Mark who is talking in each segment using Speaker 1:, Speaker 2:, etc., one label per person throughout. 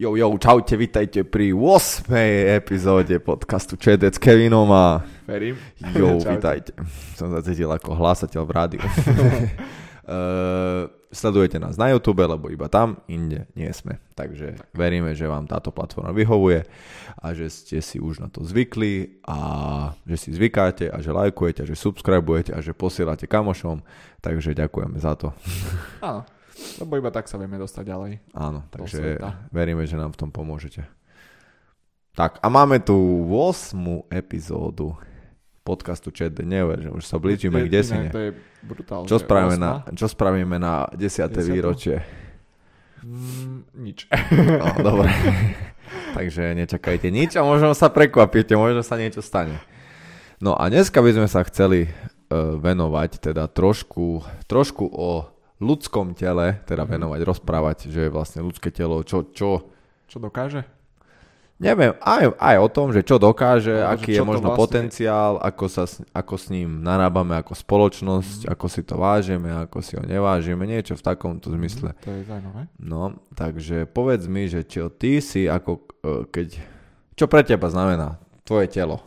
Speaker 1: Jo, jo, čaute, vitajte pri 8. epizóde podcastu ČD s Kevinom a...
Speaker 2: Verím.
Speaker 1: Jo, vitajte. Som sa cítil ako hlásateľ v rádiu. uh, sledujete nás na YouTube, lebo iba tam, inde nie sme. Takže tak. veríme, že vám táto platforma vyhovuje a že ste si už na to zvykli a že si zvykáte a že lajkujete a že subscribujete a že posielate kamošom. Takže ďakujeme za to.
Speaker 2: Áno. Lebo iba tak sa vieme dostať ďalej.
Speaker 1: Áno, takže veríme, že nám v tom pomôžete. Tak a máme tu 8. epizódu podcastu Chat Neuver, že už sa blížime k desine.
Speaker 2: To je brutálne.
Speaker 1: Čo spravíme, na, čo spravíme na 10. 10. výročie?
Speaker 2: Mm, nič.
Speaker 1: No, dobre. Takže nečakajte nič a možno sa prekvapíte, možno sa niečo stane. No a dneska by sme sa chceli uh, venovať teda trošku, trošku o ľudskom tele, teda mhm. venovať, rozprávať, že vlastne ľudské telo, čo, čo...
Speaker 2: Čo dokáže?
Speaker 1: Neviem, aj, aj o tom, že čo dokáže, no, aký čo je možno vlastne... potenciál, ako, sa, ako s ním narábame ako spoločnosť, mm. ako si to vážime, ako si ho nevážime, niečo v takomto mhm, zmysle.
Speaker 2: Mm, to je zaujímavé.
Speaker 1: No, takže povedz mi, že čo ty si ako, e, keď, čo pre teba znamená tvoje telo?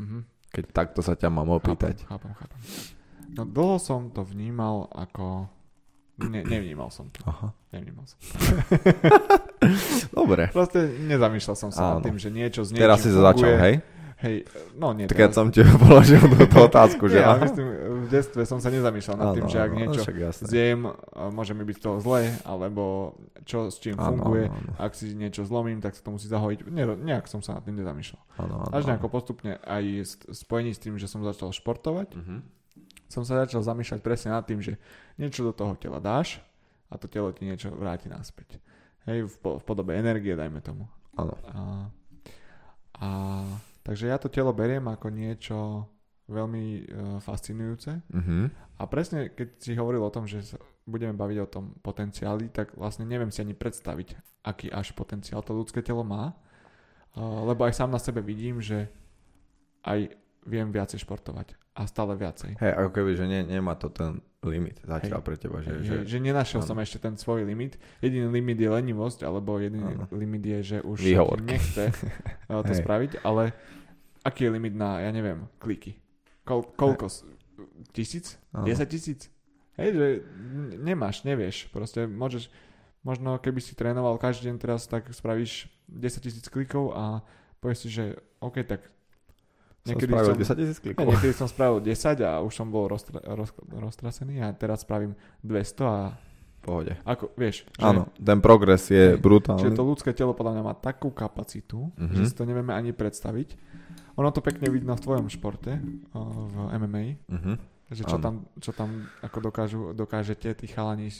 Speaker 1: Mm-hmm. Keď takto sa ťa mám opýtať.
Speaker 2: Chápam, chápam, chápam. No dlho som to vnímal ako Ne, nevnímal som to. Aha. Nevnímal som to.
Speaker 1: Dobre.
Speaker 2: Proste nezamýšľal som sa nad tým, že niečo z niečím
Speaker 1: Teraz si to začal, hej?
Speaker 2: Hej, no nie.
Speaker 1: Tak teraz... som ti položil tú otázku, že...
Speaker 2: Ja, myslím, v detstve som sa nezamýšľal nad tým, že ak niečo zjem, môže mi byť z toho zlé, alebo čo s čím áno, funguje. Áno. Ak si niečo zlomím, tak sa to musí zahojiť. Nie, nejak som sa nad tým nezamýšľal. Áno, áno, Až nejako postupne aj spojení s tým, že som začal športovať, uh-huh som sa začal zamýšľať presne nad tým, že niečo do toho tela dáš a to telo ti niečo vráti naspäť. Hej, v, v podobe energie, dajme tomu.
Speaker 1: Áno.
Speaker 2: A, a, takže ja to telo beriem ako niečo veľmi uh, fascinujúce. Uh-huh. A presne, keď si hovoril o tom, že sa budeme baviť o tom potenciáli, tak vlastne neviem si ani predstaviť, aký až potenciál to ľudské telo má. Uh, lebo aj sám na sebe vidím, že aj viem viacej športovať a stále viacej.
Speaker 1: Hej, ako keby, že nie, nemá to ten limit zatiaľ hey, pre teba. Že,
Speaker 2: hey, že, že nenašiel som ešte ten svoj limit. Jediný limit je lenivosť, alebo jediný ano. limit je, že už Výhovorky. nechce to hey. spraviť, ale aký je limit na, ja neviem, kliky? Kol, koľko? Hey. Tisíc? Ano. 10 tisíc? Hej, že nemáš, nevieš. Proste môžeš, možno keby si trénoval každý deň teraz, tak spravíš 10 tisíc klikov a povieš si, že OK, tak
Speaker 1: Niekedy som spravil som, 10 tisíc klikov.
Speaker 2: Niekedy som spravil 10 a už som bol roztra, roz, roztrasený a teraz spravím 200 a
Speaker 1: pohode.
Speaker 2: Ako, vieš.
Speaker 1: Že, Áno, ten progres je hej, brutálny.
Speaker 2: Čiže to ľudské telo podľa mňa má takú kapacitu, mm-hmm. že si to nevieme ani predstaviť. Ono to pekne vidno v tvojom športe, v MMA. Mm-hmm. Že čo tam, čo tam ako dokážu, dokážete tí chalani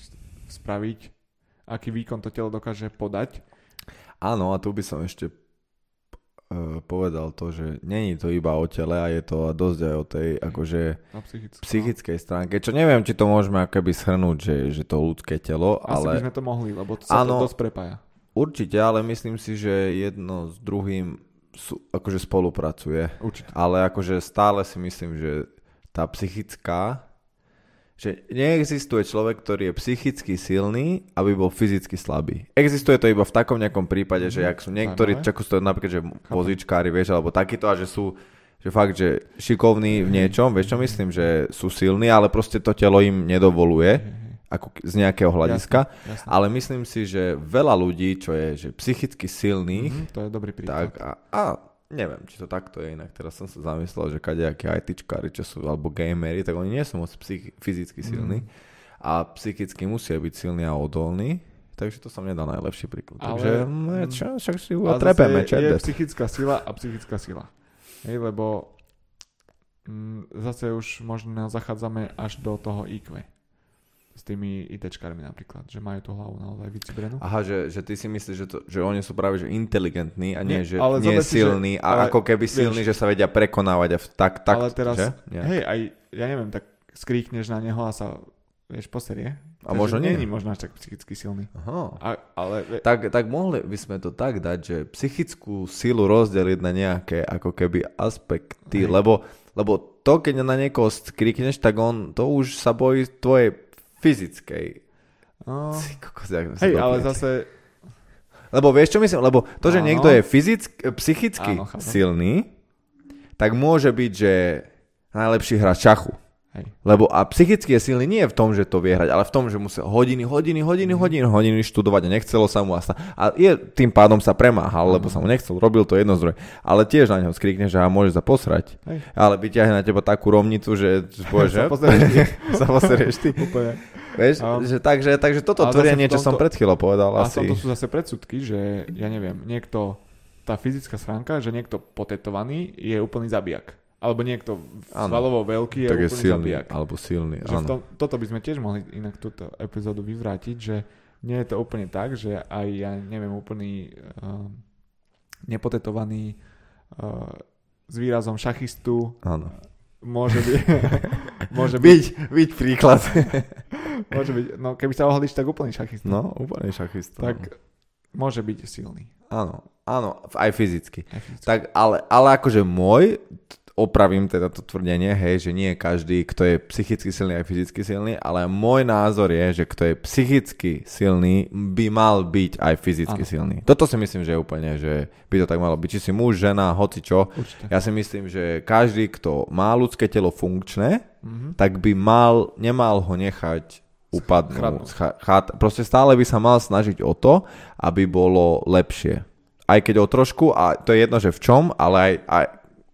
Speaker 2: spraviť, aký výkon to telo dokáže podať.
Speaker 1: Áno, a tu by som ešte povedal to, že není to iba o tele a je to dosť aj o tej akože psychickej stránke. Čo neviem, či to môžeme akoby schrnúť, že, že to ľudské telo,
Speaker 2: Asi
Speaker 1: ale...
Speaker 2: by sme to mohli, lebo to sa ano, to dosť prepája.
Speaker 1: Určite, ale myslím si, že jedno s druhým sú, akože spolupracuje.
Speaker 2: Určite.
Speaker 1: Ale akože stále si myslím, že tá psychická že neexistuje človek, ktorý je psychicky silný, aby bol fyzicky slabý. Existuje to iba v takom nejakom prípade, že ak sú niektorí, čo sú to napríklad, že vozičkári, vieš, alebo takýto a že sú že fakt, že šikovní v niečom, vieš čo myslím, že sú silní, ale proste to telo im nedovoluje, ako z nejakého hľadiska, jasne, jasne. ale myslím si, že veľa ľudí, čo je že psychicky silných,
Speaker 2: mm-hmm, to je dobrý príklad.
Speaker 1: Tak, a, a Neviem, či to takto je inak. Teraz som sa zamyslel, že kadejakí ITčkári, čo sú, alebo gamery, tak oni nie sú moc psych- fyzicky silní. Mm. A psychicky musia byť silní a odolní. Takže to som nedal najlepší príklad. Ale, takže no, čo, však si trepeme.
Speaker 2: Je, je psychická sila a psychická sila. Hej, lebo mm, zase už možno zachádzame až do toho IQ s tými ITčkármi napríklad, že majú tú hlavu naozaj vycibrenú.
Speaker 1: Aha, že, že ty si myslíš, že, to, že oni sú práve že inteligentní a nie, nie že ale nie silní že, a ale, ako keby silní, vieš, že sa vedia prekonávať a v, tak, tak,
Speaker 2: Ale teraz, že? hej, aj, ja neviem, tak skríkneš na neho a sa, vieš, poserie.
Speaker 1: A možno nie.
Speaker 2: Není možno až tak psychicky silný.
Speaker 1: Aha. A, ale... Tak, tak mohli by sme to tak dať, že psychickú silu rozdeliť na nejaké ako keby aspekty, lebo, lebo to, keď na niekoho skrikneš, tak on to už sa bojí tvojej fyzickej.
Speaker 2: No, hej, ale zase...
Speaker 1: Lebo vieš, čo myslím? Lebo to, že áno. niekto je fyzick, psychicky áno, silný, tak môže byť, že najlepší hráč šachu. Hej. Lebo a psychicky je silný nie v tom, že to vie hrať, ale v tom, že musel hodiny, hodiny, hodiny, mm. hodiny, hodiny študovať a nechcelo sa mu a, sa, a je, tým pádom sa premáhal, lebo sa mu nechcel, robil to jedno zdroj. Ale tiež na neho skrikne, že ha môže sa posrať. Hej. Ale vyťahne na teba takú rovnicu, že povieš, že? sa poserieš ty. Úplne. Vieš, um, že takže, takže toto tvrdie niečo tomto, som pred chvíľou povedal. A asi.
Speaker 2: to sú zase predsudky, že ja neviem, niekto, tá fyzická stránka, že niekto potetovaný je úplný zabijak alebo niekto svalovo veľký je, tak je silný, zabijak.
Speaker 1: alebo silný,
Speaker 2: že áno. Tom, toto by sme tiež mohli inak túto epizódu vyvrátiť, že nie je to úplne tak, že aj ja neviem, úplný uh, nepotetovaný uh, s výrazom šachistu áno. môže byť...
Speaker 1: môže byť, byť príklad.
Speaker 2: môže byť, no keby sa ohodíš, tak úplný šachista.
Speaker 1: No, úplný šachista.
Speaker 2: Tak no. môže byť silný.
Speaker 1: Áno, áno, aj fyzicky. Aj fyzicky. Tak, ale, ale akože môj, opravím teda to tvrdenie, hej, že nie každý, kto je psychicky silný, aj fyzicky silný, ale môj názor je, že kto je psychicky silný, by mal byť aj fyzicky ano. silný. Toto si myslím, že je úplne, že by to tak malo byť. Či si muž, žena, hoci čo. Určite. Ja si myslím, že každý, kto má ľudské telo funkčné, mm-hmm. tak by mal, nemal ho nechať upadnúť. proste stále by sa mal snažiť o to, aby bolo lepšie. Aj keď o trošku, a to je jedno, že v čom, ale aj, aj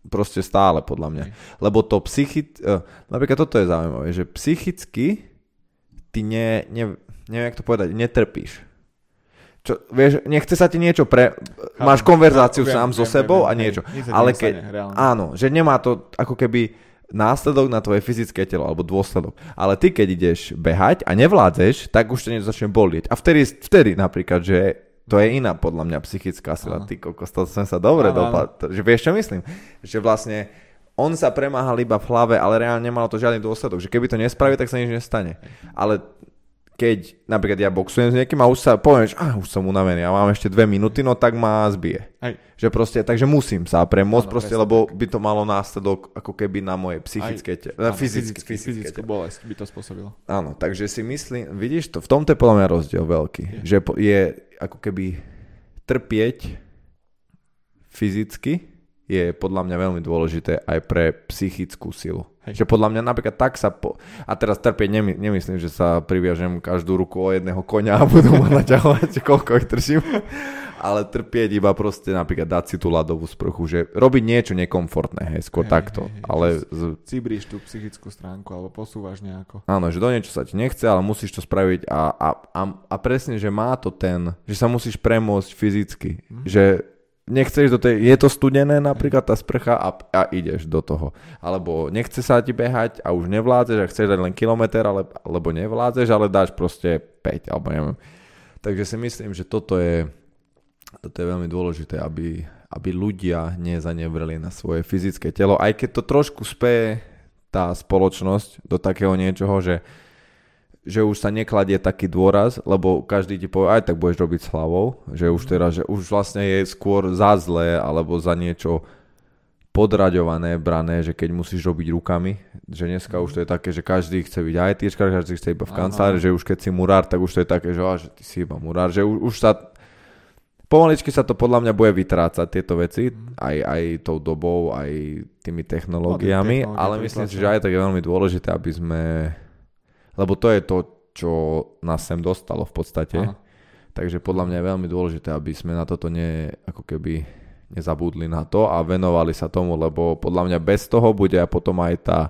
Speaker 1: Proste stále, podľa mňa. Lebo to psychicky... Uh, napríklad toto je zaujímavé, že psychicky ty ne, ne, neviem, jak to povedať, netrpíš. Čo, vieš, nechce sa ti niečo pre... Chápem, máš konverzáciu no, sám viem, so viem, sebou viem, a niečo. Hej, ale keď... Áno, že nemá to ako keby následok na tvoje fyzické telo alebo dôsledok. Ale ty, keď ideš behať a nevládzeš, tak už to niečo začne bolieť. A vtedy, vtedy napríklad, že to je iná podľa mňa psychická sila. Ty kokos, to som sa dobre dopadol. Že vieš, čo myslím? Že vlastne on sa premáhal iba v hlave, ale reálne nemalo to žiadny dôsledok. Že keby to nespraví, tak sa nič nestane. Ale keď napríklad ja boxujem s niekým a už sa poviem, že ah, už som unavený a mám ešte dve minúty, no tak ma zbije. Aj. Že proste, takže musím sa premôcť proste, lebo tak. by to malo následok ako keby na moje psychické telo. Na fyzické, fyzické, fyzické
Speaker 2: bolesť by to spôsobilo.
Speaker 1: Áno, takže si myslím, vidíš to, v tomto je podľa mňa rozdiel veľký. Je. Že je ako keby trpieť fyzicky je podľa mňa veľmi dôležité aj pre psychickú silu. Hej. Že podľa mňa napríklad tak sa... Po... A teraz trpieť nemy, nemyslím, že sa priviažem každú ruku o jedného konia a budú ma naťahovať, koľko ich držím. Ale trpieť iba proste napríklad dať si tú ľadovú sprchu, že robiť niečo nekomfortné, hej, skôr hej, takto. Hej, hej, ale.
Speaker 2: Cibríš tú psychickú stránku alebo posúvaš nejako.
Speaker 1: Áno, že do niečo sa ti nechce, ale musíš to spraviť a, a, a, a presne, že má to ten, že sa musíš premôcť fyzicky. Mm. Že nechceš do tej, je to studené napríklad tá sprcha a, a ideš do toho. Alebo nechce sa ti behať a už nevládzeš a chceš dať len kilometr, ale, alebo nevládzeš, ale dáš proste 5, alebo neviem. Takže si myslím, že toto je, toto je veľmi dôležité, aby, aby ľudia nezanevreli na svoje fyzické telo, aj keď to trošku speje tá spoločnosť do takého niečoho, že že už sa nekladie taký dôraz, lebo každý ti povie, aj tak budeš robiť s hlavou, že už mhm. teraz, že už vlastne je skôr za zlé alebo za niečo podraďované, brané, že keď musíš robiť rukami, že dneska už to je také, že každý chce byť aj týčkar, každý chce iba v kancelárii, že už keď si murár, tak už to je také, že, á, že ty si iba murár, že už, už sa Pomaličky sa to podľa mňa bude vytrácať tieto veci, mhm. aj, aj tou dobou, aj tými technológiami, ale myslím si, že aj tak je veľmi dôležité, aby sme lebo to je to, čo nás sem dostalo v podstate. Aha. Takže podľa mňa je veľmi dôležité, aby sme na toto ne, ako keby nezabudli na to a venovali sa tomu, lebo podľa mňa bez toho bude potom aj tá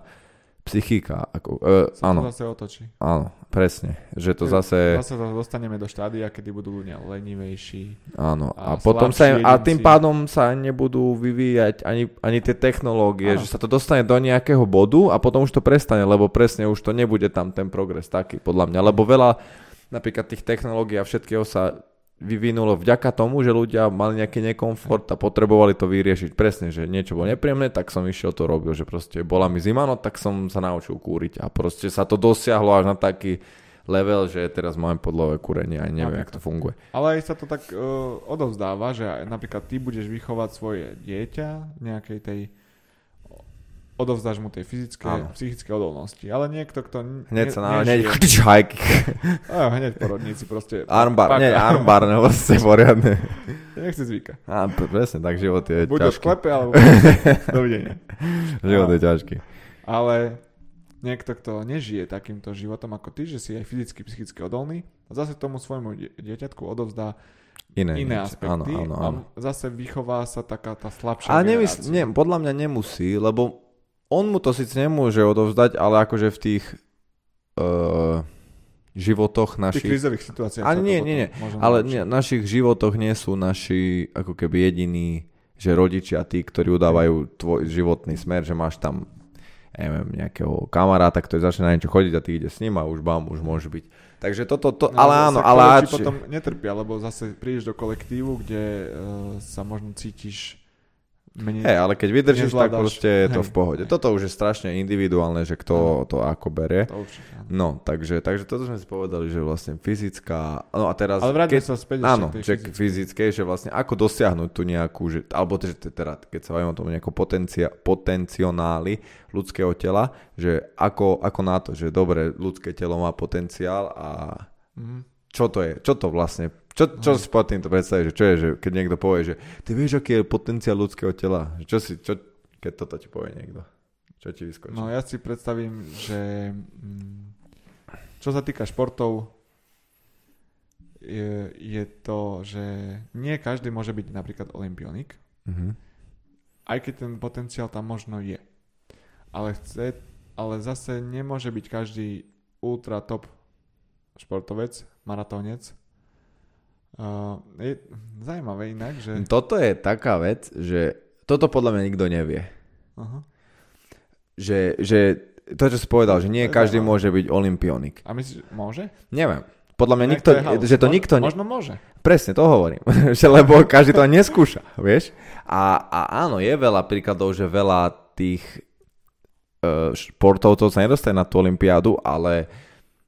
Speaker 1: psychika. Ako, e, áno.
Speaker 2: to zase otočí.
Speaker 1: Áno, presne. Že to zase...
Speaker 2: Zase dostaneme do štádia, kedy budú ľudia lenivejší.
Speaker 1: Áno. A, a potom sa im, a tým pádom sa nebudú vyvíjať ani, ani tie technológie, áno. že sa to dostane do nejakého bodu a potom už to prestane, lebo presne už to nebude tam ten progres taký, podľa mňa. Lebo veľa napríklad tých technológií a všetkého sa vyvinulo vďaka tomu, že ľudia mali nejaký nekomfort a potrebovali to vyriešiť. Presne, že niečo bolo nepríjemné, tak som išiel to robil, že proste bola mi zima, no tak som sa naučil kúriť a proste sa to dosiahlo až na taký level, že teraz máme podlové kúrenie a neviem, ako to funguje.
Speaker 2: Ale aj sa to tak uh, odovzdáva, že napríklad ty budeš vychovať svoje dieťa nejakej tej odovzdáš mu tej fyzické, Áno. psychické odolnosti. Ale niekto, kto...
Speaker 1: Hneď sa na... Hneď hajky.
Speaker 2: No, hneď porodníci proste...
Speaker 1: Armbar, nie, armbar, nebo ste poriadne.
Speaker 2: Nech si zvyka.
Speaker 1: Á, presne, tak život je
Speaker 2: Buď
Speaker 1: ťažký.
Speaker 2: Buď klepe, alebo dovidenia.
Speaker 1: život je ťažký.
Speaker 2: Ale niekto, kto nežije takýmto životom ako ty, že si aj fyzicky, psychicky odolný, a zase tomu svojmu dieťatku odovzdá iné, iné aspekty áno, áno, áno. a zase vychová sa taká tá slabšia
Speaker 1: A nemysl, nie, podľa mňa nemusí, lebo on mu to síce nemôže odovzdať, ale akože v tých uh, životoch našich...
Speaker 2: V tých krizových situáciách.
Speaker 1: Ale nie, nie, nie. Ale nie, našich životoch nie sú naši ako keby jediní, že rodičia tí, ktorí udávajú tvoj životný smer, že máš tam neviem, nejakého kamaráta, ktorý začne na niečo chodiť a ty ide s ním a už bám, už môže byť. Takže toto, to, no, ale áno, ale...
Speaker 2: Potom netrpia, lebo zase prídeš do kolektívu, kde uh, sa možno cítiš
Speaker 1: menej... Hey, ale keď vydržíš, tak proste je to v pohode. Hej. Toto už je strašne individuálne, že kto no. to ako bere.
Speaker 2: To určite,
Speaker 1: no, takže, takže toto sme si povedali, že vlastne fyzická... No a teraz...
Speaker 2: Ale vráťme sa späť
Speaker 1: Áno, že fyzické, že vlastne ako dosiahnuť tu nejakú, že, alebo že teda, keď sa bavíme o tom nejakom potencia, potenciáli ľudského tela, že ako, ako na to, že dobre, ľudské telo má potenciál a mm. čo to je? Čo to vlastne čo, čo si pod týmto predstavíš, čo je, že keď niekto povie, že ty vieš, aký je potenciál ľudského tela? Čo si, čo, keď toto ti povie niekto? Čo ti vyskočí?
Speaker 2: No ja si predstavím, že mm, čo sa týka športov, je, je to, že nie každý môže byť napríklad olimpionik, mm-hmm. aj keď ten potenciál tam možno je. Ale, chce, ale zase nemôže byť každý ultra top športovec, maratónec, Uh, je zaujímavé inak, že...
Speaker 1: Toto je taká vec, že toto podľa mňa nikto nevie. Uh-huh. Že, že to, čo si povedal, že nie to každý môže byť olimpionik.
Speaker 2: A myslíš, môže?
Speaker 1: Neviem. Podľa mňa nikto, to že to nikto...
Speaker 2: Možno môže.
Speaker 1: Presne, to hovorím. lebo každý to neskúša, vieš? A, a áno, je veľa príkladov, že veľa tých uh, športovcov sa nedostane na tú olympiádu, ale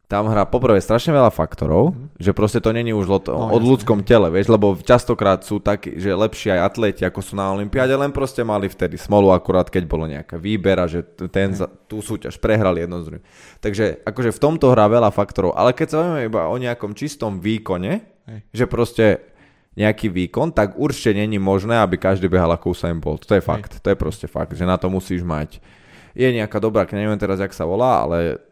Speaker 1: tam hrá poprvé strašne veľa faktorov, mm. že proste to není už lot, no, od jasne. ľudskom tele, vieš, lebo častokrát sú takí, že lepší aj atleti, ako sú na Olympiáde, len proste mali vtedy smolu akurát, keď bolo nejaká výbera, že ten za, tú súťaž prehrali jedno z druhým. Takže akože v tomto hrá veľa faktorov, ale keď sa bavíme iba o nejakom čistom výkone, Hej. že proste nejaký výkon, tak určite není možné, aby každý behal ako Usain Bolt. To je fakt, Hej. to je proste fakt, že na to musíš mať je nejaká dobrá, neviem teraz, jak sa volá, ale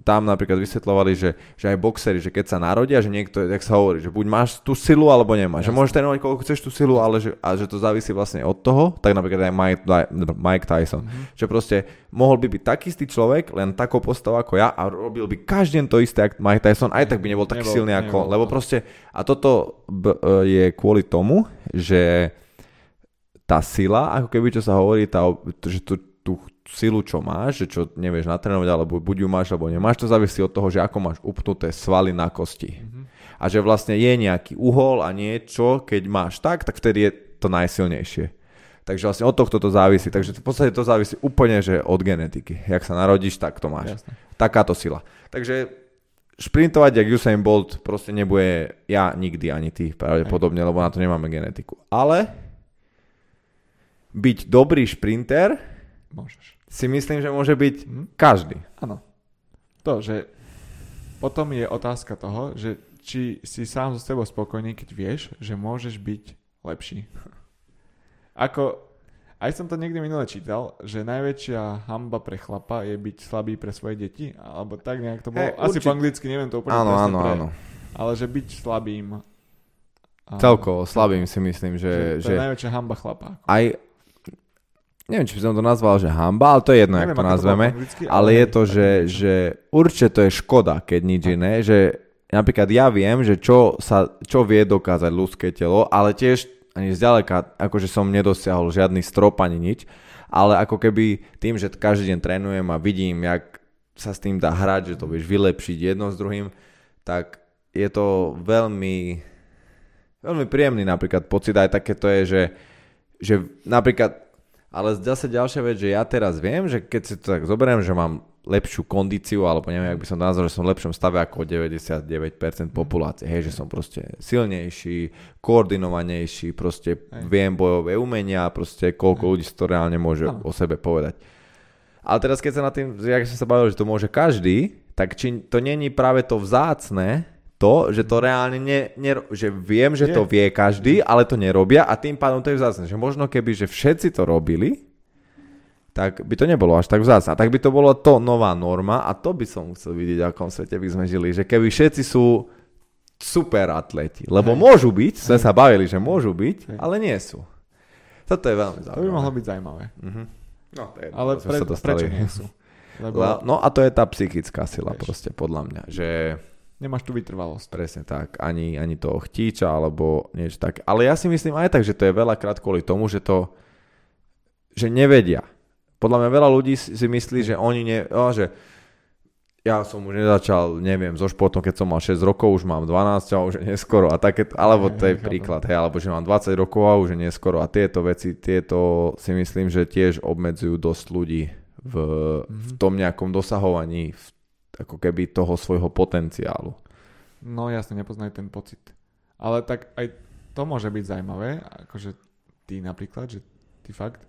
Speaker 1: tam napríklad vysvetľovali, že, že aj boxery, že keď sa narodia, že niekto, jak sa hovorí, že buď máš tú silu, alebo nemáš. Jasne. Že môžeš trénovať koľko chceš tú silu, ale že, a že to závisí vlastne od toho, tak napríklad aj Mike, Mike Tyson. Mm-hmm. Že proste mohol by byť taký istý človek, len takou postavou ako ja a robil by každý to isté ako Mike Tyson, aj tak by nebol taký nebol, silný ako on. Lebo proste, a toto b, e, je kvôli tomu, že tá sila, ako keby čo sa hovorí, tá, že to, tú silu, čo máš, že čo nevieš natrénovať, alebo buď ju máš, alebo nemáš, to závisí od toho, že ako máš upnuté svaly na kosti. Mm-hmm. A že vlastne je nejaký uhol a niečo, keď máš tak, tak vtedy je to najsilnejšie. Takže vlastne od tohto to závisí. Takže v podstate to závisí úplne že od genetiky. Jak sa narodíš, tak to máš. Jasne. Takáto sila. Takže šprintovať, jak Usain Bolt, proste nebude ja nikdy ani ty pravdepodobne, lebo na to nemáme genetiku. Ale byť dobrý šprinter
Speaker 2: Môžeš.
Speaker 1: Si myslím, že môže byť hm? každý.
Speaker 2: Áno. To, že potom je otázka toho, že či si sám so sebou spokojný, keď vieš, že môžeš byť lepší. Ako, aj som to niekde minule čítal, že najväčšia hamba pre chlapa je byť slabý pre svoje deti, alebo tak nejak to bolo. Hey, Asi určite. po anglicky, neviem to úplne
Speaker 1: áno, áno,
Speaker 2: pre,
Speaker 1: áno.
Speaker 2: Ale že byť slabým
Speaker 1: Celkovo slabým si myslím, že...
Speaker 2: že to že je najväčšia hamba chlapa.
Speaker 1: Aj, neviem, či by som to nazval, že hamba, ale to je jedno, neviem, jak to nazveme. To ale, ale je to, že, že určite to je škoda, keď nič iné, že napríklad ja viem, že čo, sa, čo vie dokázať ľudské telo, ale tiež ani zďaleka, akože som nedosiahol žiadny strop ani nič, ale ako keby tým, že každý deň trénujem a vidím, jak sa s tým dá hrať, že to vieš vylepšiť jedno s druhým, tak je to veľmi, veľmi príjemný napríklad pocit, aj také to je, že, že napríklad ale zase ďalšia vec, že ja teraz viem, že keď si to tak zoberiem, že mám lepšiu kondíciu, alebo neviem, ak by som nazval, že som v lepšom stave ako 99% mhm. populácie. Hej, že som proste silnejší, koordinovanejší, proste Hej. viem bojové umenia, proste koľko Hej. ľudí si to reálne môže Hej. o sebe povedať. Ale teraz keď sa na tým, jak som sa bavil, že to môže každý, tak či to není práve to vzácne, to, že to reálne ne, ne, že viem, že je. to vie každý, ale to nerobia a tým pádom to je vzácne. Že možno keby, že všetci to robili, tak by to nebolo až tak vzácne. Tak by to bolo to nová norma a to by som chcel vidieť, v akom svete by sme žili. Že keby všetci sú super atleti, lebo Hej. môžu byť, sme sa bavili, že môžu byť, Hej. ale nie sú. Toto je veľmi zaujímavé.
Speaker 2: To by mohlo byť zaujímavé.
Speaker 1: Uh-huh. No, to je,
Speaker 2: ale pre, prečo nie sú?
Speaker 1: Lebo... No a to je tá psychická sila Vieš. proste, podľa mňa, že
Speaker 2: Nemáš tu vytrvalosť.
Speaker 1: Presne tak. Ani, ani toho chtíča, alebo niečo tak. Ale ja si myslím aj tak, že to je veľakrát kvôli tomu, že to že nevedia. Podľa mňa veľa ľudí si myslí, že oni ne, že ja som už nezačal, neviem, so športom, keď som mal 6 rokov, už mám 12 a už je neskoro. A také, alebo to je príklad, hej, alebo že mám 20 rokov a už je neskoro. A tieto veci, tieto si myslím, že tiež obmedzujú dosť ľudí v, v tom nejakom dosahovaní, v ako keby toho svojho potenciálu.
Speaker 2: No jasne, nepoznajú ten pocit. Ale tak aj to môže byť zaujímavé, akože ty napríklad, že ty fakt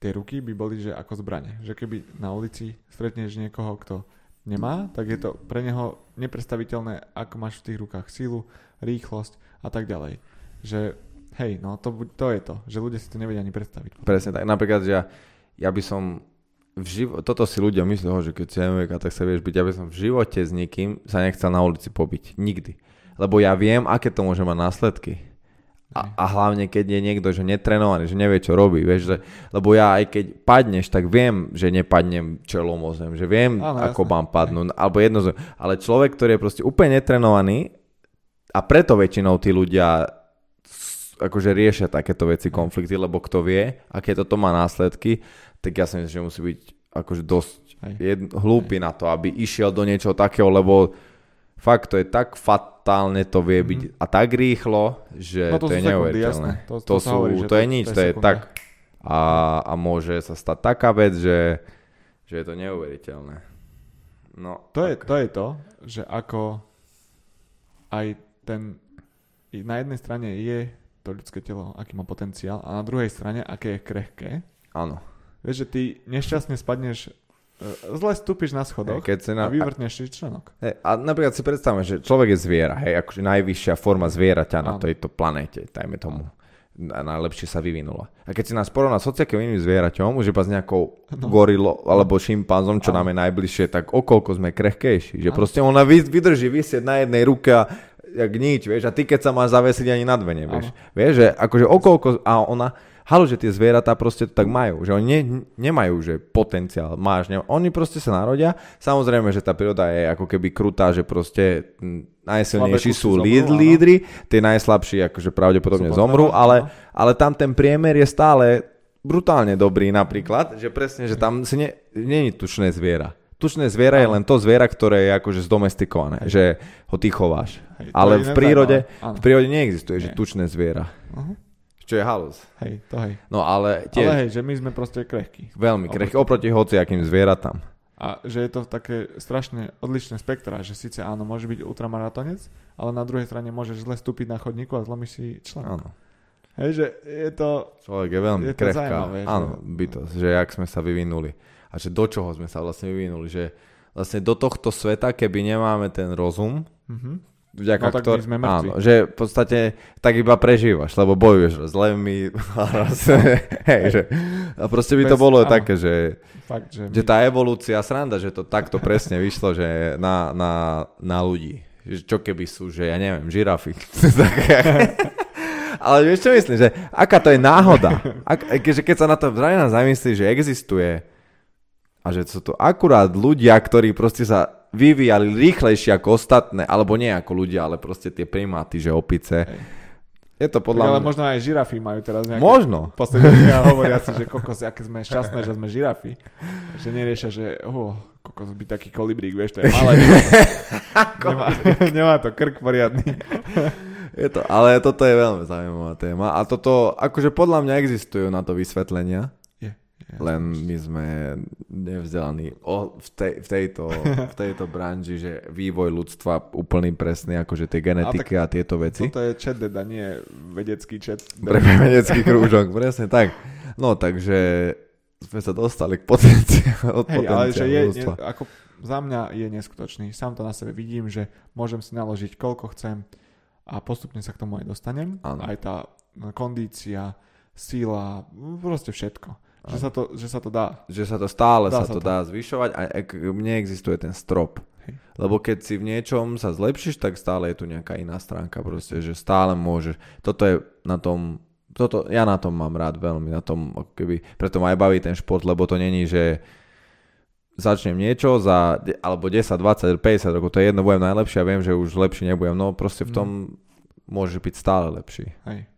Speaker 2: tie ruky by boli že ako zbranie. Že keby na ulici stretneš niekoho, kto nemá, tak je to pre neho nepredstaviteľné, ako máš v tých rukách sílu, rýchlosť a tak ďalej. Že hej, no to, to je to, že ľudia si to nevedia ani predstaviť.
Speaker 1: Presne tak. Napríklad, že ja, ja by som v živo- toto si ľudia myslia, že keď si MVK, tak sa vieš byť. Ja by som v živote s nikým sa nechcel na ulici pobiť. Nikdy. Lebo ja viem, aké to môže mať následky. A, a hlavne, keď je niekto, že netrenovaný, že nevie, čo robí. Vieš, že, lebo ja aj keď padneš, tak viem, že nepadnem čelom o zem. Že viem, Áno, ako jasne. mám padnúť. Alebo jedno. Ale človek, ktorý je proste úplne netrenovaný a preto väčšinou tí ľudia akože riešia takéto veci, konflikty, lebo kto vie, aké toto má následky, tak ja si myslím, že musí byť akože dosť jedn, hlúpy Hej. na to, aby išiel do niečoho takého, lebo fakt to je tak fatálne to vie byť mm. a tak rýchlo, že no to, to je neuveriteľné. To, to, to, sú, hovorí, to, to je nič, to to je tak a, a môže sa stať taká vec, že, že je to neuveriteľné. No,
Speaker 2: to, je, to je to, že ako aj ten na jednej strane je to ľudské telo, aký má potenciál a na druhej strane, aké je krehké.
Speaker 1: Áno.
Speaker 2: Vieš, že ty nešťastne spadneš e, zle stúpiš na schodoch hey, keď na... a vyvrtneš si členok.
Speaker 1: Hey, a napríklad si predstavme, že človek je zviera, hej, akože najvyššia forma zvieraťa na tejto planéte, dajme tomu. Najlepšie sa vyvinula. A keď si nás porovná s hociakým iným zvieraťom, už iba s nejakou no. gorilou alebo šimpanzom, čo ano. nám je najbližšie, tak okolko sme krehkejší. Že ano. proste ona vydrží vysieť na jednej ruke a jak nič, vieš, a ty keď sa máš zavesiť ani na dve nevieš. Vieš, že akože okolko, a ona, Halo, že tie zvieratá proste to tak majú, že oni ne, nemajú, že potenciál máš, ne, oni proste sa narodia, samozrejme, že tá príroda je ako keby krutá, že proste najsilnejší sú líd, lídry, tie najslabší akože pravdepodobne zomrú, ale, ale tam ten priemer je stále brutálne dobrý napríklad, že presne, že tam si ne, není tučné zviera. Tučné zviera je len to zviera, ktoré je akože zdomestikované, že ho ty chováš. Ale v prírode, v prírode neexistuje, že tučné zviera. Uh-huh. Čo je halus.
Speaker 2: Hej, to hej.
Speaker 1: No ale
Speaker 2: tiež... Ale hej, že my sme proste krehkí.
Speaker 1: Veľmi krehkí, oproti hociakým zvieratám.
Speaker 2: A že je to také strašne odlišné spektra, že síce áno, môže byť ultramaratonec, ale na druhej strane môžeš zle stúpiť na chodníku a zlomíš si člen. Áno. Hej, že je to...
Speaker 1: Človek je veľmi je krehká. Áno, že... bytosť, že jak sme sa vyvinuli. A že do čoho sme sa vlastne vyvinuli. Že vlastne do tohto sveta, keby nemáme ten rozum, mm-hmm
Speaker 2: vďaka no, ktor- sme
Speaker 1: Áno, že v podstate tak iba prežívaš, lebo bojuješ s levmi hej, že, a proste by Bez, to bolo áno. také, že, Fakt, že, že my... tá evolúcia sranda, že to takto presne vyšlo, že na, na, na ľudí. Čo keby sú, že ja neviem, žirafy. Ale vieš čo myslím, že aká to je náhoda. Ak, že keď sa na to zrejme zamyslí, že existuje a že sú to akurát ľudia, ktorí proste sa vyvíjali rýchlejšie ako ostatné, alebo nie ako ľudia, ale proste tie primáty, že opice. Hej. Je to podľa
Speaker 2: tak, ale možno aj žirafy majú teraz nejaké...
Speaker 1: Možno.
Speaker 2: Posledne hovoria si, že kokos, aké sme šťastné, že sme žirafy. Že neriešia, že oh, kokos by taký kolibrík, vieš, to je malé. nemá, nemá to krk poriadny.
Speaker 1: je to, ale toto je veľmi zaujímavá téma. A toto, akože podľa mňa existujú na to vysvetlenia. Len my sme nevzdelaní o, v, tej, v, tejto, v tejto branži, že vývoj ľudstva úplný presný, akože tie genetiky a, a tieto veci.
Speaker 2: Toto je chat deda, nie vedecký chat.
Speaker 1: Pre vedecký krúžok, presne tak. No takže sme sa dostali k potenciálu.
Speaker 2: Hej, ale že je, ne, ako za mňa je neskutočný. Sám to na sebe vidím, že môžem si naložiť koľko chcem a postupne sa k tomu aj dostanem. Ano. Aj tá kondícia, síla, proste všetko. Že sa, to, že sa to dá.
Speaker 1: Že sa to stále dá sa, sa to, to dá zvyšovať a neexistuje ten strop. Hej. Lebo keď si v niečom sa zlepšíš, tak stále je tu nejaká iná stránka proste, že stále môžeš. Toto je na tom toto, ja na tom mám rád veľmi, na tom, keby, preto ma aj baví ten šport, lebo to není, že začnem niečo za, alebo 10, 20, 50 rokov, to je jedno, budem najlepší a viem, že už lepší nebudem, no proste v tom mm. môže byť stále lepší.
Speaker 2: Hej.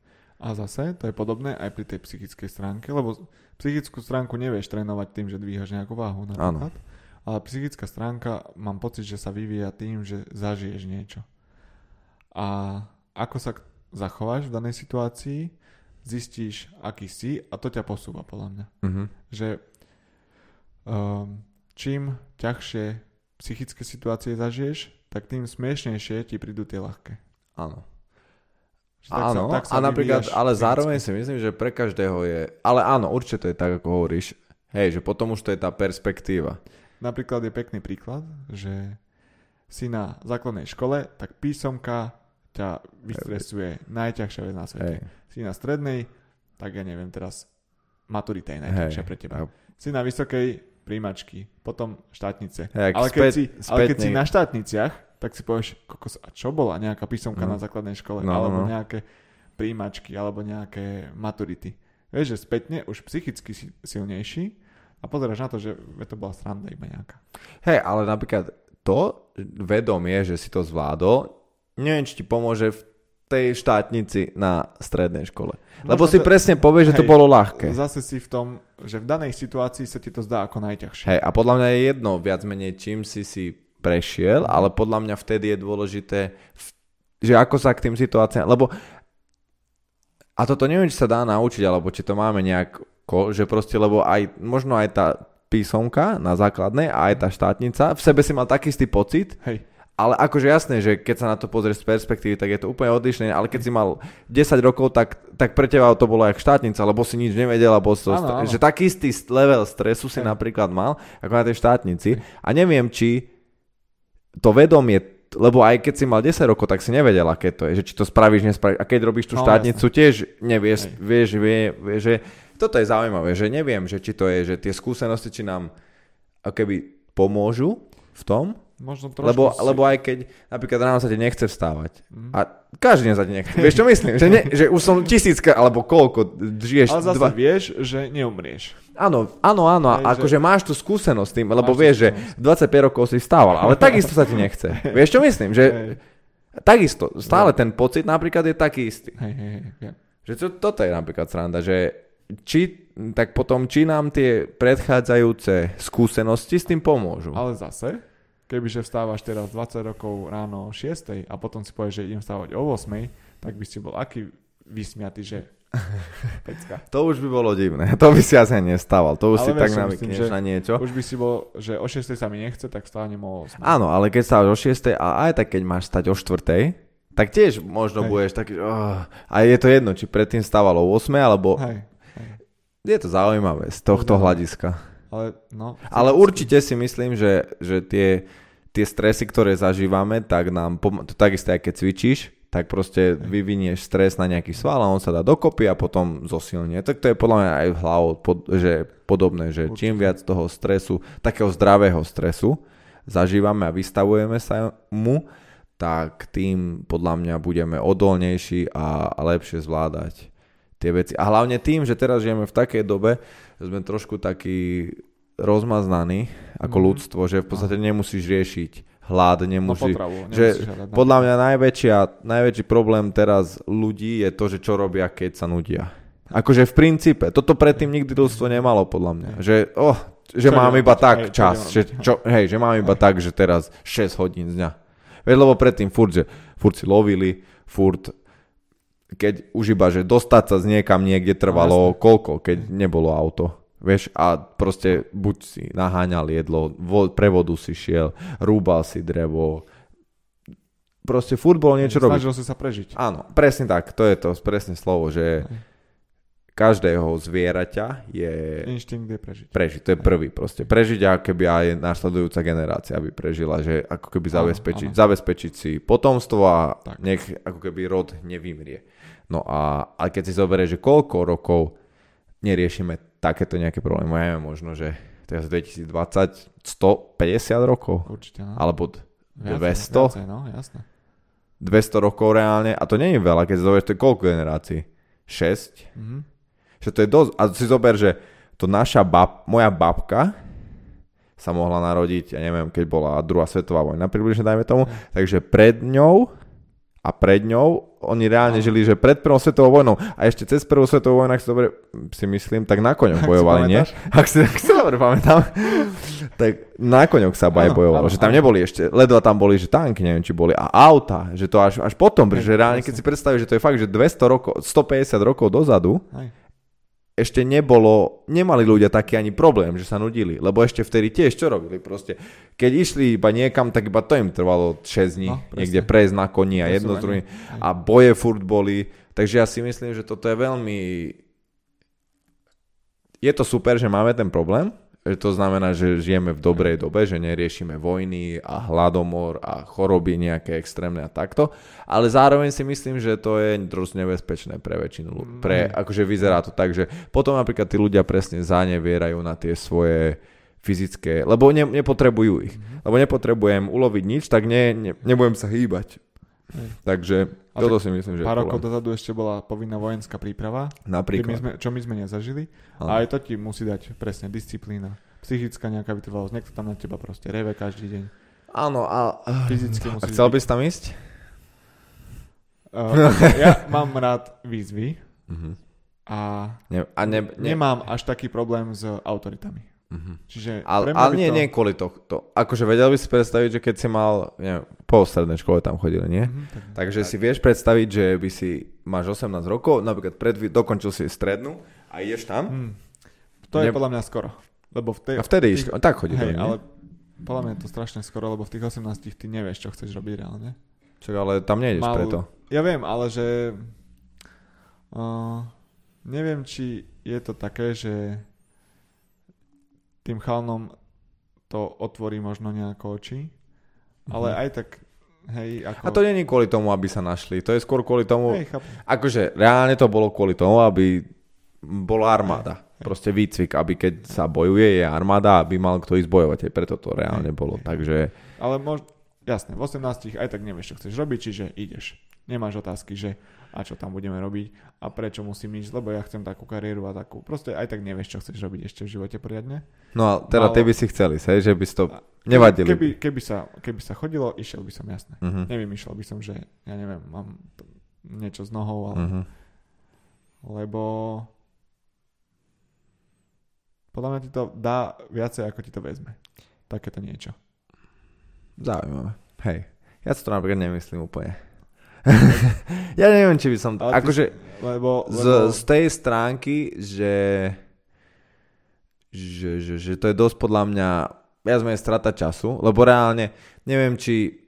Speaker 2: A zase, to je podobné aj pri tej psychickej stránke, lebo psychickú stránku nevieš trénovať tým, že dvíhaš nejakú váhu napríklad. Áno. Ale psychická stránka, mám pocit, že sa vyvíja tým, že zažiješ niečo. A ako sa zachováš v danej situácii, zistíš, aký si a to ťa posúva podľa mňa. Uh-huh. Že um, čím ťažšie psychické situácie zažiješ, tak tým smiešnejšie ti prídu tie ľahké.
Speaker 1: Áno. Áno, sa, tak sa a napríklad, ale zároveň si myslím, že pre každého je, ale áno, určite to je tak, ako hovoríš, hej, že potom už to je tá perspektíva.
Speaker 2: Napríklad je pekný príklad, že si na základnej škole, tak písomka ťa vystresuje najťažšia vec na svete. Hej. Si na strednej, tak ja neviem teraz, maturita je najťažšia pre teba. Si na vysokej príjmačky, potom štátnice. Hej, ale, keď späť, si, ale keď si na štátniciach, tak si povieš, kokos, a čo bola nejaká písomka no. na základnej škole, no, alebo no. nejaké príjmačky, alebo nejaké maturity. Vieš, že spätne už psychicky si silnejší a pozeráš na to, že to bola sranda iba nejaká.
Speaker 1: Hej, ale napríklad to vedomie, že si to zvládol, neviem, či ti pomôže v tej štátnici na strednej škole. Lebo Možno si to, presne povie, že hej, to bolo ľahké.
Speaker 2: Zase si v tom, že v danej situácii sa ti to zdá ako najťažšie.
Speaker 1: Hej, a podľa mňa je jedno viac menej, čím si si prešiel, ale podľa mňa vtedy je dôležité, že ako sa k tým situáciám, lebo a toto neviem, či sa dá naučiť, alebo či to máme nejak, že proste, lebo aj, možno aj tá písomka na základnej a aj tá štátnica, v sebe si mal taký istý pocit, Hej ale akože jasné, že keď sa na to pozrieš z perspektívy, tak je to úplne odlišné, ale keď si mal 10 rokov, tak, tak pre teba to bolo jak štátnica, lebo si nič nevedel, bol to, ano, ano. že taký istý level stresu si Aj. napríklad mal, ako na tej štátnici. A neviem, či to vedomie, lebo aj keď si mal 10 rokov, tak si nevedel, aké to je, že či to spravíš, nespravíš. A keď robíš tú no, štátnicu, jasne. tiež nevieš, vieš, vie, vie, že toto je zaujímavé, že neviem, že či to je, že tie skúsenosti, či nám keby pomôžu v tom, Možno lebo, si... lebo aj keď napríklad ráno sa ti nechce vstávať mm. a každý deň ti nechce. Vieš čo myslím? Že, ne, že už som tisícka alebo koľko žiješ.
Speaker 2: Ale zase dva... vieš, že neumrieš.
Speaker 1: Áno, áno, áno. Hej, akože že... máš tú skúsenosť s tým, lebo vieš, že 25 rokov si vstával, ale takisto sa ti nechce. vieš čo myslím? Že hej. takisto, stále ten pocit napríklad je taký istý. Hej, hej, hej. Že to, toto je napríklad sranda, že či, tak potom, či nám tie predchádzajúce skúsenosti s tým pomôžu.
Speaker 2: Ale zase, kebyže vstávaš teraz 20 rokov ráno o 6 a potom si povieš, že idem vstávať o 8, tak by si bol aký vysmiatý, že
Speaker 1: Pecka. To už by bolo divné. To by si asi nestával. To už ale si tak navykneš na niečo.
Speaker 2: Už by si bol, že o 6 sa mi nechce, tak vstávam o 8.
Speaker 1: Áno, ale keď stávaš o 6 a aj tak keď máš stať o 4 tak tiež možno Hej. budeš taký, oh, a je to jedno, či predtým stával o 8 alebo... Hej. Hej. Je to zaujímavé z tohto hľadiska.
Speaker 2: Ale, no,
Speaker 1: ale určite si myslím, že, že tie tie stresy, ktoré zažívame, tak nám, pom- to takisto aj keď cvičíš, tak proste vyvinieš stres na nejaký sval a on sa dá dokopy a potom zosilnie. Tak to je podľa mňa aj v hlavou, pod, že podobné, že Určite. čím viac toho stresu, takého zdravého stresu zažívame a vystavujeme sa mu, tak tým podľa mňa budeme odolnejší a, a lepšie zvládať tie veci. A hlavne tým, že teraz žijeme v takej dobe, že sme trošku takí rozmaznaný ako mm. ľudstvo, že v podstate nemusíš riešiť hlad, nemusí, no že hľadať, podľa mňa najväčšia, najväčší problém teraz ľudí je to, že čo robia, keď sa nudia. Akože v princípe, toto predtým nikdy ľudstvo nemalo podľa mňa, že oh, že čo mám iba tak hej, čas, čo že, čo, hej, že mám iba hej. tak, že teraz 6 hodín z dňa. Veď lebo predtým furt, že furt si lovili, furt keď už iba, že dostať sa z niekam niekde trvalo no, koľko, keď nebolo auto. Vieš, a proste buď si naháňal jedlo, vo, pre vodu si šiel, rúbal si drevo, proste furt bol niečo robiť.
Speaker 2: Snažil si sa prežiť.
Speaker 1: Áno, presne tak, to je to presne slovo, že každého zvieraťa je...
Speaker 2: Inštinkt je prežiť.
Speaker 1: Prežiť, to je prvý proste. Prežiť a keby aj nasledujúca generácia by prežila, že ako keby zabezpečiť, áno, áno. zabezpečiť si potomstvo a tak. nech ako keby rod nevymrie. No a, a keď si zoberieš, že koľko rokov neriešime takéto nejaké problémy, ja neviem, možno, že teraz 2020 150 rokov?
Speaker 2: Určite, no.
Speaker 1: Alebo 200?
Speaker 2: Viacej, no, jasné.
Speaker 1: 200 rokov reálne, a to nie je veľa, keď zoberieš, to je koľko generácií? 6? Mm-hmm. Že to je dosť, a si zober, že to naša bab, moja babka sa mohla narodiť, ja neviem, keď bola druhá svetová vojna, približne dajme tomu, mm. takže pred ňou a pred ňou oni reálne žili, že pred prvou svetovou vojnou. A ešte cez prvú svetovú vojnu, ak si dobre si myslím, tak na koňoch bojovali, nie? Ak si, ak si dobre pamätám, tak na koňoch sa aj bojovalo, že tam neboli ešte, ledva tam boli, že tanky, neviem, či boli, a auta, že to až, až potom, pretože reálne, keď si predstavíš, že to je fakt, že 200 rokov, 150 rokov dozadu, Aj ešte nebolo, nemali ľudia taký ani problém, že sa nudili, lebo ešte vtedy tiež čo robili? Proste. Keď išli iba niekam, tak iba to im trvalo 6 dní, no, niekde prejsť na koni a jedno z a boje furt boli, takže ja si myslím, že toto je veľmi je to super, že máme ten problém, to znamená, že žijeme v dobrej dobe, že neriešime vojny a hladomor a choroby nejaké extrémne a takto, ale zároveň si myslím, že to je dosť nebezpečné pre väčšinu. Pre, mm. akože vyzerá to tak, že potom napríklad tí ľudia presne zanevierajú na tie svoje fyzické, lebo ne, nepotrebujú ich. Mm. Lebo nepotrebujem uloviť nič, tak ne, ne, nebudem sa hýbať. Hej. Takže a toto si myslím, že
Speaker 2: Pár rokov dozadu ešte bola povinná vojenská príprava,
Speaker 1: Napríklad.
Speaker 2: My sme, čo my sme nezažili. Ano. A aj to ti musí dať presne disciplína, psychická nejaká vytrvalosť. Niekto tam na teba proste reve každý deň.
Speaker 1: Áno, a,
Speaker 2: Fyzicky
Speaker 1: a chcel by si tam ísť?
Speaker 2: Uh, ja mám rád výzvy uh-huh. a,
Speaker 1: ne, a ne, ne,
Speaker 2: nemám až taký problém s autoritami.
Speaker 1: Mm-hmm. Čiže ale, ale nie, to... nie kvôli tohto. Akože vedel by si predstaviť, že keď si mal, neviem, po strednej škole tam chodili, nie? Mm-hmm, tak, Takže tak. si vieš predstaviť, že by si, máš 18 rokov, napríklad pred, dokončil si strednú a ideš tam. Mm.
Speaker 2: To je ne... podľa mňa skoro. Lebo v tej,
Speaker 1: a vtedy tých... tak chodí.
Speaker 2: Hej, ale podľa mňa je to strašne skoro, lebo v tých 18 ty nevieš, čo chceš robiť reálne.
Speaker 1: Čak, ale tam nejdeš Mal... preto.
Speaker 2: Ja viem, ale že... Uh, neviem, či je to také, že tým chalnom to otvorí možno nejako oči, ale mm-hmm. aj tak Hej, ako...
Speaker 1: A to není kvôli tomu, aby sa našli. To je skôr kvôli tomu... Hej, akože reálne to bolo kvôli tomu, aby bola armáda. Hej, Proste výcvik, aby keď sa bojuje, je armáda, aby mal kto ísť bojovať. Aj preto to reálne hej, bolo. Hej. Takže...
Speaker 2: Ale mož... jasne, v 18 aj tak nevieš, čo chceš robiť, čiže ideš. Nemáš otázky, že a čo tam budeme robiť a prečo musím ísť, lebo ja chcem takú kariéru a takú. Proste aj tak nevieš, čo chceš robiť ešte v živote poriadne.
Speaker 1: No a teda Malo... ty by si chceli, hej, že by si to nevadili.
Speaker 2: Keby, keby, sa, keby sa chodilo, išiel by som jasne. Uh-huh. Nevymýšľal by som, že ja neviem, mám niečo s nohou, ale... Uh-huh. Lebo podľa mňa ti to dá viacej, ako ti to vezme. Takéto niečo.
Speaker 1: Zaujímavé. Hej. Ja si to napríklad nemyslím úplne. ja neviem, či by som... Ale akože lebo, lebo... Z, z tej stránky, že, že, že, že to je dosť podľa mňa viac menej strata času, lebo reálne neviem, či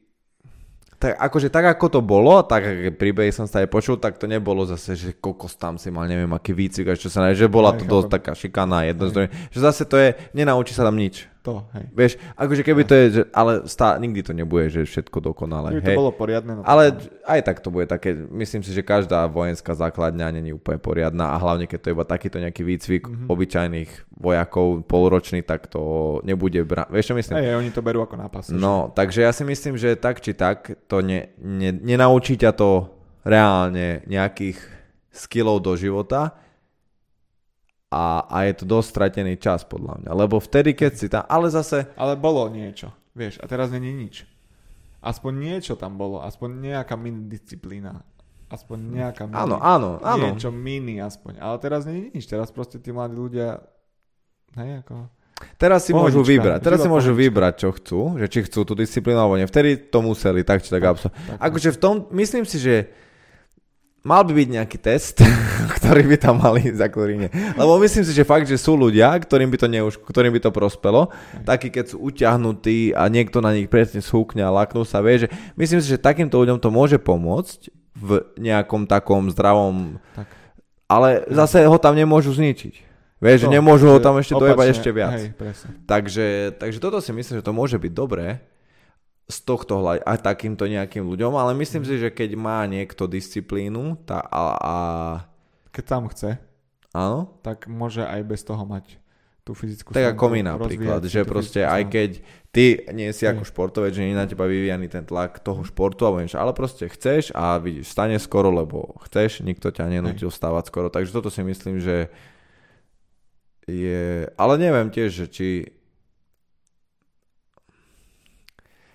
Speaker 1: tak akože tak ako to bolo, tak príbehy som sa aj počul, tak to nebolo zase, že kokos tam si mal neviem aký výcvik, čo sa že bola to dosť taká šikaná jedno zdroje, že zase to je, nenaučí sa tam nič.
Speaker 2: To, hej.
Speaker 1: Vieš, akože keby to je, že, ale stá, nikdy to nebude, že všetko dokonale.
Speaker 2: Keby hej. to bolo poriadne. No
Speaker 1: ale aj tak to bude také, myslím si, že každá vojenská základňa není úplne poriadna a hlavne keď to je iba takýto nejaký výcvik mm-hmm. obyčajných vojakov polročný, tak to nebude brať. Vieš čo myslím?
Speaker 2: Hej, oni to berú ako nápas.
Speaker 1: No, že? takže ja si myslím, že tak či tak to ne, ne, nenaučí ťa to reálne nejakých skillov do života, a, a je to dosť stratený čas podľa mňa. Lebo vtedy, keď si tam, ale zase...
Speaker 2: Ale bolo niečo, vieš, a teraz není nič. Aspoň niečo tam bolo, aspoň nejaká mini disciplína. Aspoň nejaká mini.
Speaker 1: Áno, áno, áno.
Speaker 2: Niečo mini aspoň. Ale teraz není nič, teraz proste tí mladí ľudia, hej, ako...
Speaker 1: Teraz si Pohodička, môžu vybrať, teraz si môžu pohodička. vybrať, čo chcú, že či chcú tú disciplínu alebo nie. Vtedy to museli, tak či tak, tak, tak Akože v tom, myslím si, že mal by byť nejaký test, ktorý by tam mali, za ktorý nie. Lebo myslím si, že fakt, že sú ľudia, ktorým by to, neuž, ktorým by to prospelo, takí keď sú utiahnutí a niekto na nich presne schúkne a laknú sa, vie, že myslím si, že takýmto ľuďom to môže pomôcť v nejakom takom zdravom... Tak. Ale zase ho tam nemôžu zničiť. Vieš, že nemôžu ho tam ešte opačne, dojebať ešte viac. Hej, takže, takže toto si myslím, že to môže byť dobré z tohto hľad aj takýmto nejakým ľuďom, ale myslím mm. si, že keď má niekto disciplínu tá, a, a...
Speaker 2: Keď tam chce,
Speaker 1: áno?
Speaker 2: tak môže aj bez toho mať tú fyzickú
Speaker 1: Tak ako my napríklad, že proste aj keď ty nie si ako športovec, že nie na teba vyvíjaný ten tlak toho športu, alebo niečo, ale proste chceš a vidíš, stane skoro, lebo chceš, nikto ťa nenútil stávať skoro, takže toto si myslím, že je, ale neviem tiež, že či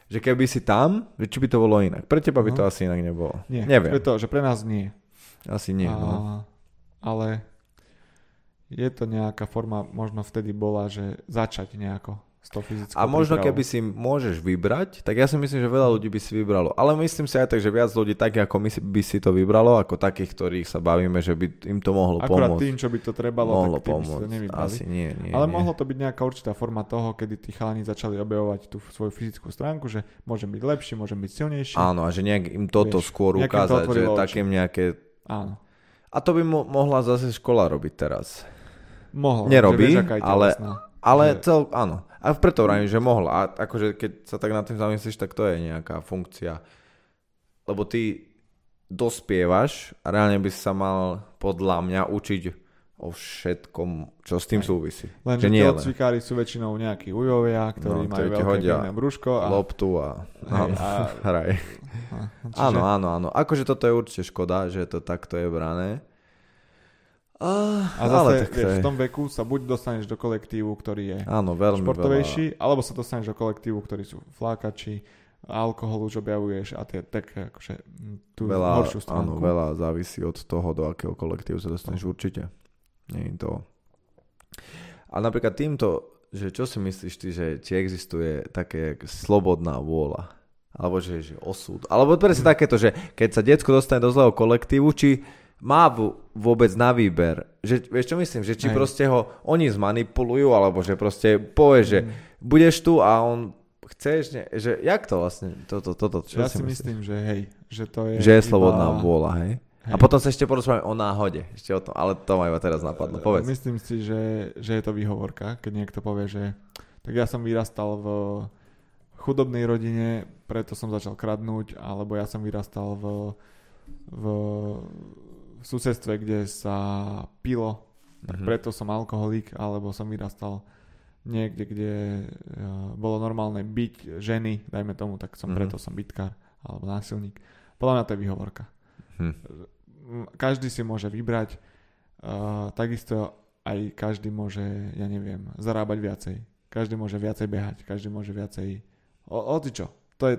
Speaker 1: že keby si tam, že či by to bolo inak. Pre teba by to uh-huh. asi inak nebolo.
Speaker 2: Nie, Neviem. Pre to, že pre nás nie.
Speaker 1: Asi nie. A, no.
Speaker 2: Ale je to nejaká forma, možno vtedy bola, že začať nejako s tou
Speaker 1: A možno prípravou. keby si môžeš vybrať, tak ja si myslím, že veľa ľudí by si vybralo. Ale myslím si aj tak, že viac ľudí tak ako my by si to vybralo, ako takých, ktorých sa bavíme, že by im to mohlo
Speaker 2: Akurát
Speaker 1: pomôcť.
Speaker 2: tým, čo by to trebalo,
Speaker 1: mohlo
Speaker 2: tak pomôcť. by to
Speaker 1: Asi nie, nie,
Speaker 2: Ale
Speaker 1: nie.
Speaker 2: mohlo to byť nejaká určitá forma toho, kedy tí chalani začali objavovať tú svoju fyzickú stránku, že môžem byť lepší, môžem byť silnejší.
Speaker 1: Áno, a že nejak im toto Vieš, skôr ukázať, že takým nejaké...
Speaker 2: Áno.
Speaker 1: A to by mo- mohla zase škola robiť teraz.
Speaker 2: Mohla.
Speaker 1: Nerobí, ale, ale že... cel, áno. A preto vravím, že mohla. A akože keď sa tak nad tým zamyslíš, tak to je nejaká funkcia. Lebo ty dospievaš a reálne by sa mal podľa mňa učiť o všetkom, čo s tým súvisí.
Speaker 2: Lenže že telocvikári sú väčšinou nejakí ujovia, ktorí no, majú veľké hodia brúško.
Speaker 1: A... Loptu a, hej, a... hraj. A, čiže... Áno, áno, áno. Akože toto je určite škoda, že to takto je brané.
Speaker 2: Uh, a zase, ale tak vieš, v tom veku sa buď dostaneš do kolektívu, ktorý je
Speaker 1: Áno, veľmi
Speaker 2: športovejší, veľa. alebo sa dostaneš do kolektívu, ktorí sú flákači, alkohol už objavuješ a tie, tak akože tú veľa, horšiu stránku.
Speaker 1: Áno, veľa závisí od toho, do akého kolektívu sa dostaneš no. určite. Nie je to... A napríklad týmto, že čo si myslíš ty, že či existuje také slobodná vôľa? Alebo že, že osud? Alebo presne takéto, že keď sa diecko dostane do zlého kolektívu, či má vôbec na výber. Že, vieš čo myslím? Že či Hej. proste ho oni zmanipulujú, alebo že proste povie, že mm. budeš tu a on chceš, ne, že jak to vlastne, toto, toto, čo
Speaker 2: ja
Speaker 1: si,
Speaker 2: myslím, že hej, že to je
Speaker 1: Že je slobodná vôľa, hej? hej? A potom sa ešte porozprávame o náhode, ešte o tom, ale to ma iba teraz napadlo, povedz.
Speaker 2: Myslím si, že, že je to výhovorka, keď niekto povie, že tak ja som vyrastal v chudobnej rodine, preto som začal kradnúť, alebo ja som vyrastal v, v v susedstve, kde sa pilo, tak mm-hmm. preto som alkoholik, alebo som vyrastal niekde, kde uh, bolo normálne byť ženy, dajme tomu, tak som mm-hmm. preto som bytkár alebo násilník. Podľa mňa to je výhovorka. Hm. Každý si môže vybrať, uh, takisto aj každý môže, ja neviem, zarábať viacej. Každý môže viacej behať, každý môže viacej... O, o čo? To je,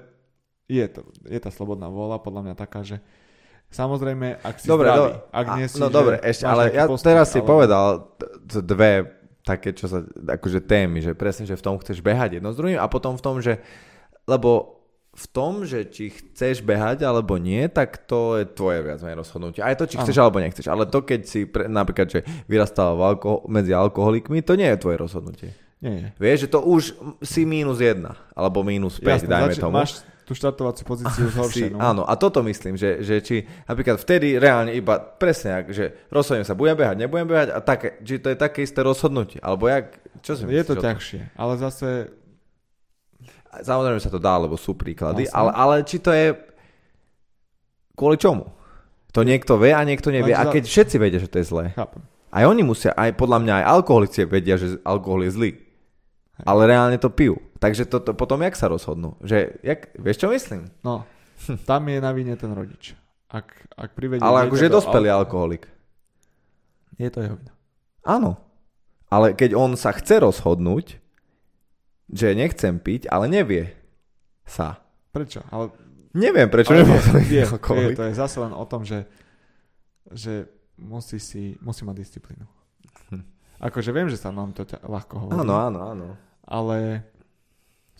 Speaker 2: je, to, je tá slobodná vôľa podľa mňa taká, že Samozrejme, ak si dobre, zdravý. Do, ak nie si,
Speaker 1: no dobre, ešte, ale ja postup, teraz si ale... povedal dve také, čo sa, akože témy, že presne, že v tom chceš behať jedno s druhým a potom v tom, že, lebo v tom, že či chceš behať alebo nie, tak to je tvoje viac menej rozhodnutie. Aj to, či chceš ano. alebo nechceš. Ale to, keď si pre, napríklad, že vyrastal v alko- medzi alkoholikmi, to nie je tvoje rozhodnutie.
Speaker 2: Nie je.
Speaker 1: Vieš, že to už si mínus jedna, alebo mínus 5, Jasne, dajme zači- tomu.
Speaker 2: Máš tú štartovaciu pozíciu zhoršenú.
Speaker 1: Si, áno, a toto myslím, že, že či napríklad vtedy reálne iba presne, že rozhodnem sa, budem behať, nebudem behať a také, či to je také isté rozhodnutie, alebo jak, čo si myslíš?
Speaker 2: Je to ťažšie, ale zase...
Speaker 1: Samozrejme sa to dá, lebo sú príklady, ale, ale či to je kvôli čomu? To niekto vie a niekto nevie. A keď všetci vedia, že to je zlé.
Speaker 2: Chápem.
Speaker 1: Aj oni musia, aj podľa mňa aj alkoholici vedia, že alkohol je zlý. Ale reálne to pijú. Takže to, to, potom jak sa rozhodnú? Že, jak, vieš čo myslím?
Speaker 2: No, tam je na vine ten rodič. Ak, ak privedie
Speaker 1: Ale akože je dospelý alkoholik.
Speaker 2: Je to jeho vina.
Speaker 1: Áno. Ale keď on sa chce rozhodnúť, že nechcem piť, ale nevie sa.
Speaker 2: Prečo? Ale...
Speaker 1: Neviem, prečo
Speaker 2: ale vie, vie, to je zase len o tom, že, že musí, si, musí mať disciplínu. Hm. Akože viem, že sa nám to ťa, ľahko hovorí.
Speaker 1: Áno, áno, áno.
Speaker 2: Ale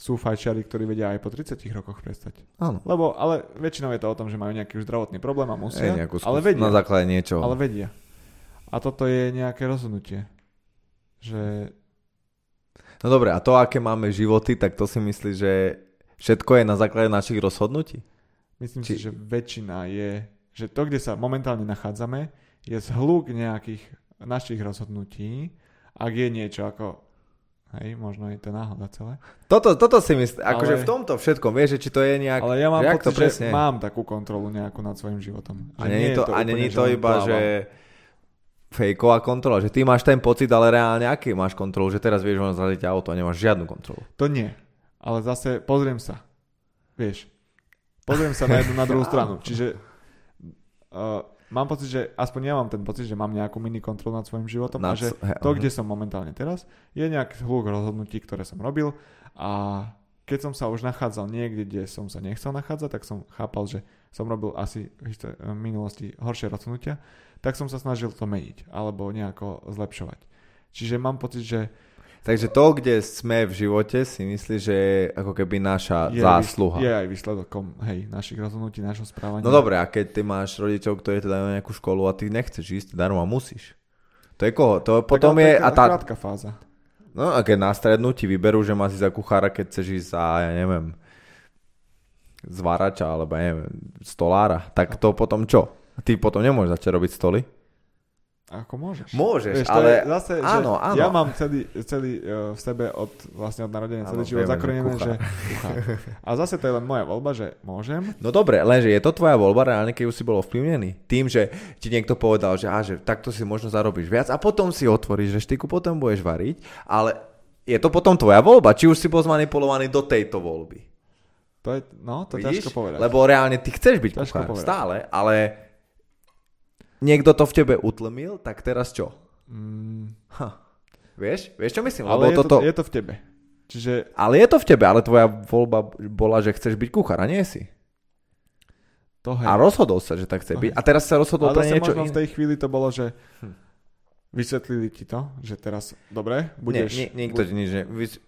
Speaker 2: sú fajčiari, ktorí vedia aj po 30 rokoch prestať.
Speaker 1: Áno.
Speaker 2: Lebo, ale väčšinou je to o tom, že majú nejaký už zdravotný problém a musia.
Speaker 1: Ej, skús- ale vedia. Na základe niečoho.
Speaker 2: Ale vedia. A toto je nejaké rozhodnutie. Že...
Speaker 1: No dobre, a to, aké máme životy, tak to si myslíš, že všetko je na základe našich rozhodnutí?
Speaker 2: Myslím Či... si, že väčšina je, že to, kde sa momentálne nachádzame, je zhluk nejakých našich rozhodnutí, ak je niečo ako Hej, možno je to náhoda celé.
Speaker 1: Toto, toto si myslím, akože v tomto všetkom, vieš, či to je nejak...
Speaker 2: Ale ja mám pocit, to presne... že mám takú kontrolu nejakú nad svojim životom.
Speaker 1: A je to, to a je to iba, že fejková kontrola, že ty máš ten pocit, ale reálne aký máš kontrolu, že teraz vieš, že zradiť auto a nemáš žiadnu kontrolu.
Speaker 2: To nie, ale zase pozriem sa, vieš, pozriem sa na jednu, na druhú stranu, čiže uh, mám pocit, že aspoň ja mám ten pocit, že mám nejakú mini kontrolu nad svojim životom nad, a že he, to, kde som momentálne teraz, je nejaký hluk rozhodnutí, ktoré som robil a keď som sa už nachádzal niekde, kde som sa nechcel nachádzať, tak som chápal, že som robil asi v minulosti horšie rozhodnutia, tak som sa snažil to meniť alebo nejako zlepšovať. Čiže mám pocit, že
Speaker 1: Takže to, kde sme v živote, si myslí, že je ako keby naša je zásluha.
Speaker 2: Je aj výsledkom hej, našich rozhodnutí, našho správania.
Speaker 1: No dobre, a keď ty máš rodičov, ktorí teda dajú nejakú školu a ty nechceš ísť darmo a musíš. To je koho? To potom
Speaker 2: je...
Speaker 1: A
Speaker 2: tá... krátka fáza.
Speaker 1: No a keď na strednú ti vyberú, že má si za kuchára, keď chceš ísť za, ja neviem, zvárača, alebo ja neviem, stolára, tak to potom čo? Ty potom nemôžeš začať robiť stoly?
Speaker 2: Ako môžeš.
Speaker 1: Môžeš, Vieš, ale...
Speaker 2: zase, áno, áno. Ja mám celý, celý uh, v sebe od, vlastne od narodenia celý život zakorenené, že... A zase to je len moja voľba, že môžem.
Speaker 1: No dobre, lenže je to tvoja voľba reálne, keď už si bol ovplyvnený. Tým, že ti niekto povedal, že, á, že takto si možno zarobíš viac a potom si otvoríš reštiku, potom budeš variť, ale je to potom tvoja voľba, či už si bol zmanipulovaný do tejto voľby.
Speaker 2: To je, no, to Vidíš? ťažko povedať.
Speaker 1: Lebo reálne ty chceš byť kuchár, stále, ale niekto to v tebe utlmil, tak teraz čo? Mm. Ha. Vieš? Vieš, čo myslím?
Speaker 2: Ale Lebo je, toto... to, je to v tebe. Čiže...
Speaker 1: Ale je to v tebe, ale tvoja voľba bola, že chceš byť kuchár a nie si. To hej. A rozhodol sa, že tak chce byť. A teraz sa rozhodol pre niečo
Speaker 2: iné. v tej chvíli to bolo, že hm. vysvetlili ti to, že teraz, dobre, budeš...
Speaker 1: Nie, nie, nikto ti nič,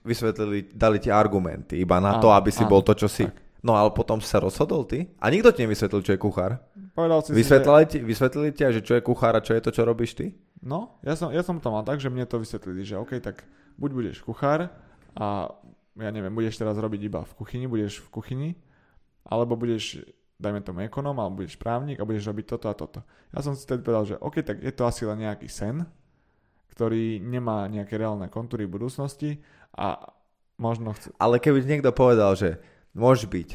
Speaker 1: vysvetlili, dali ti argumenty iba na áno, to, aby si áno, bol to, čo si. Tak. No ale potom sa rozhodol ty? A nikto ti nevysvetlil, čo je kuchár?
Speaker 2: Povedal si
Speaker 1: vysvetlili,
Speaker 2: si,
Speaker 1: že... ti, vysvetlili ti, že čo je kuchár a čo je to, čo robíš ty?
Speaker 2: No, ja som, ja som to mal tak, že mne to vysvetlili, že OK, tak buď budeš kuchár a ja neviem, budeš teraz robiť iba v kuchyni, budeš v kuchyni, alebo budeš, dajme tomu ekonom, alebo budeš právnik a budeš robiť toto a toto. Ja som si tedy povedal, že OK, tak je to asi len nejaký sen, ktorý nemá nejaké reálne kontúry budúcnosti a možno chce...
Speaker 1: Ale keby niekto povedal, že Môžeš byť.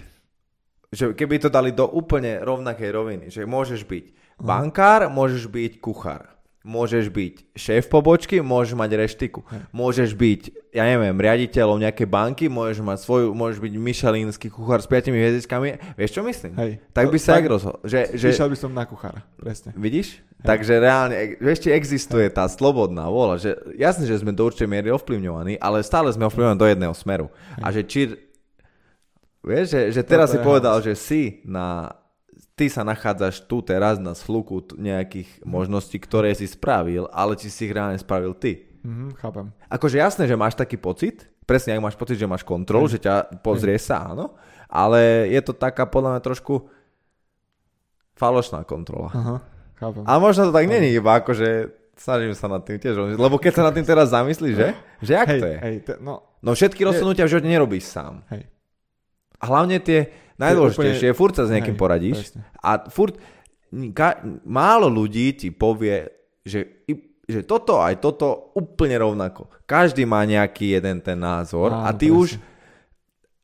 Speaker 1: Že keby to dali do úplne rovnakej roviny, že môžeš byť bankár, môžeš byť kuchár. Môžeš byť šéf pobočky, môžeš mať reštiku. Môžeš byť, ja neviem, riaditeľom nejakej banky, môžeš mať svoju, môžeš byť myšelínsky kuchár s 5 hviezdičkami. Vieš, čo myslím?
Speaker 2: Hej.
Speaker 1: Tak by sa tak rozhodol. Že,
Speaker 2: že... Vyšiel by som na kuchára, presne.
Speaker 1: Vidíš? Hej. Takže reálne, vieš, či existuje tá slobodná vola, že jasne, že sme do určitej miery ovplyvňovaní, ale stále sme ovplyvňovaní do jedného smeru. Hej. A že či Vieš, že, že teraz si povedal, že si na... Ty sa nachádzaš tu teraz na sluku nejakých mm. možností, ktoré si spravil, ale či si ich reálne spravil ty.
Speaker 2: Mm, chápem.
Speaker 1: Akože jasné, že máš taký pocit, presne ak máš pocit, že máš kontrol, mm. že ťa pozrie mm. sa, áno, ale je to taká podľa mňa trošku falošná kontrola.
Speaker 2: Aha, chápem.
Speaker 1: A možno to tak není, iba akože snažím sa nad tým tiež, lebo keď sa nad tým teraz zamyslíš, že? Že jak hej, to je?
Speaker 2: Hej, te, no,
Speaker 1: no všetky rozhodnutia v živote nerobíš sám.
Speaker 2: Hej.
Speaker 1: A hlavne tie najdôležitejšie, úplne... furt sa s nejakým Hej, poradíš presne. a furt ka, málo ľudí ti povie, že, že toto aj toto úplne rovnako. Každý má nejaký jeden ten názor Áno, a ty presne. už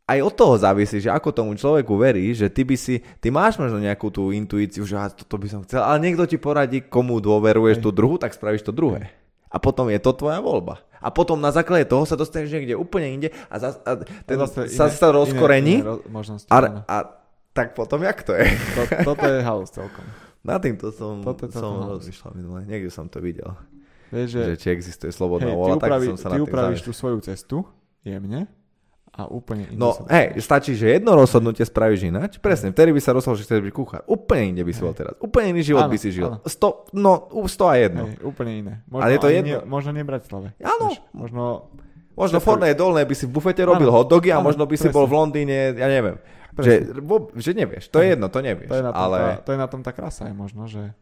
Speaker 1: aj od toho závisí, že ako tomu človeku verí, že ty by si, ty máš možno nejakú tú intuíciu, že toto by som chcel, ale niekto ti poradí, komu dôveruješ Hej. tú druhu, tak spravíš to druhé. A potom je to tvoja voľba a potom na základe toho sa dostaneš niekde úplne inde a, za, a ten a sa, iné, sa rozkorení iné, iné a, a tak potom jak to je?
Speaker 2: To, toto je halus celkom.
Speaker 1: Na týmto som, toto som rozmýšľal minule, niekde som to videl. Vieš, že, že či existuje slobodná hej, vola, tak som sa
Speaker 2: ty upravíš tú svoju cestu jemne a úplne
Speaker 1: inde No, hej, stačí, že jedno rozhodnutie spravíš ináč. Presne, vtedy by sa rozhodol, že chceš byť kuchár. Úplne inde by si bol teraz. Úplne iný život áno, by si žil. Sto, no, sto a jedno.
Speaker 2: Hej, úplne iné. Možno
Speaker 1: Ale je to jedno.
Speaker 2: Ne, možno nebrať slave.
Speaker 1: Áno.
Speaker 2: Možno...
Speaker 1: Možno v Hornej dolnej by si v bufete robil áno, hotdogy a áno, možno by presne. si bol v Londýne, ja neviem. Že, že nevieš, to je jedno, to nevieš. To je na tom, ale...
Speaker 2: tá, to je na tom tá krása je možno, že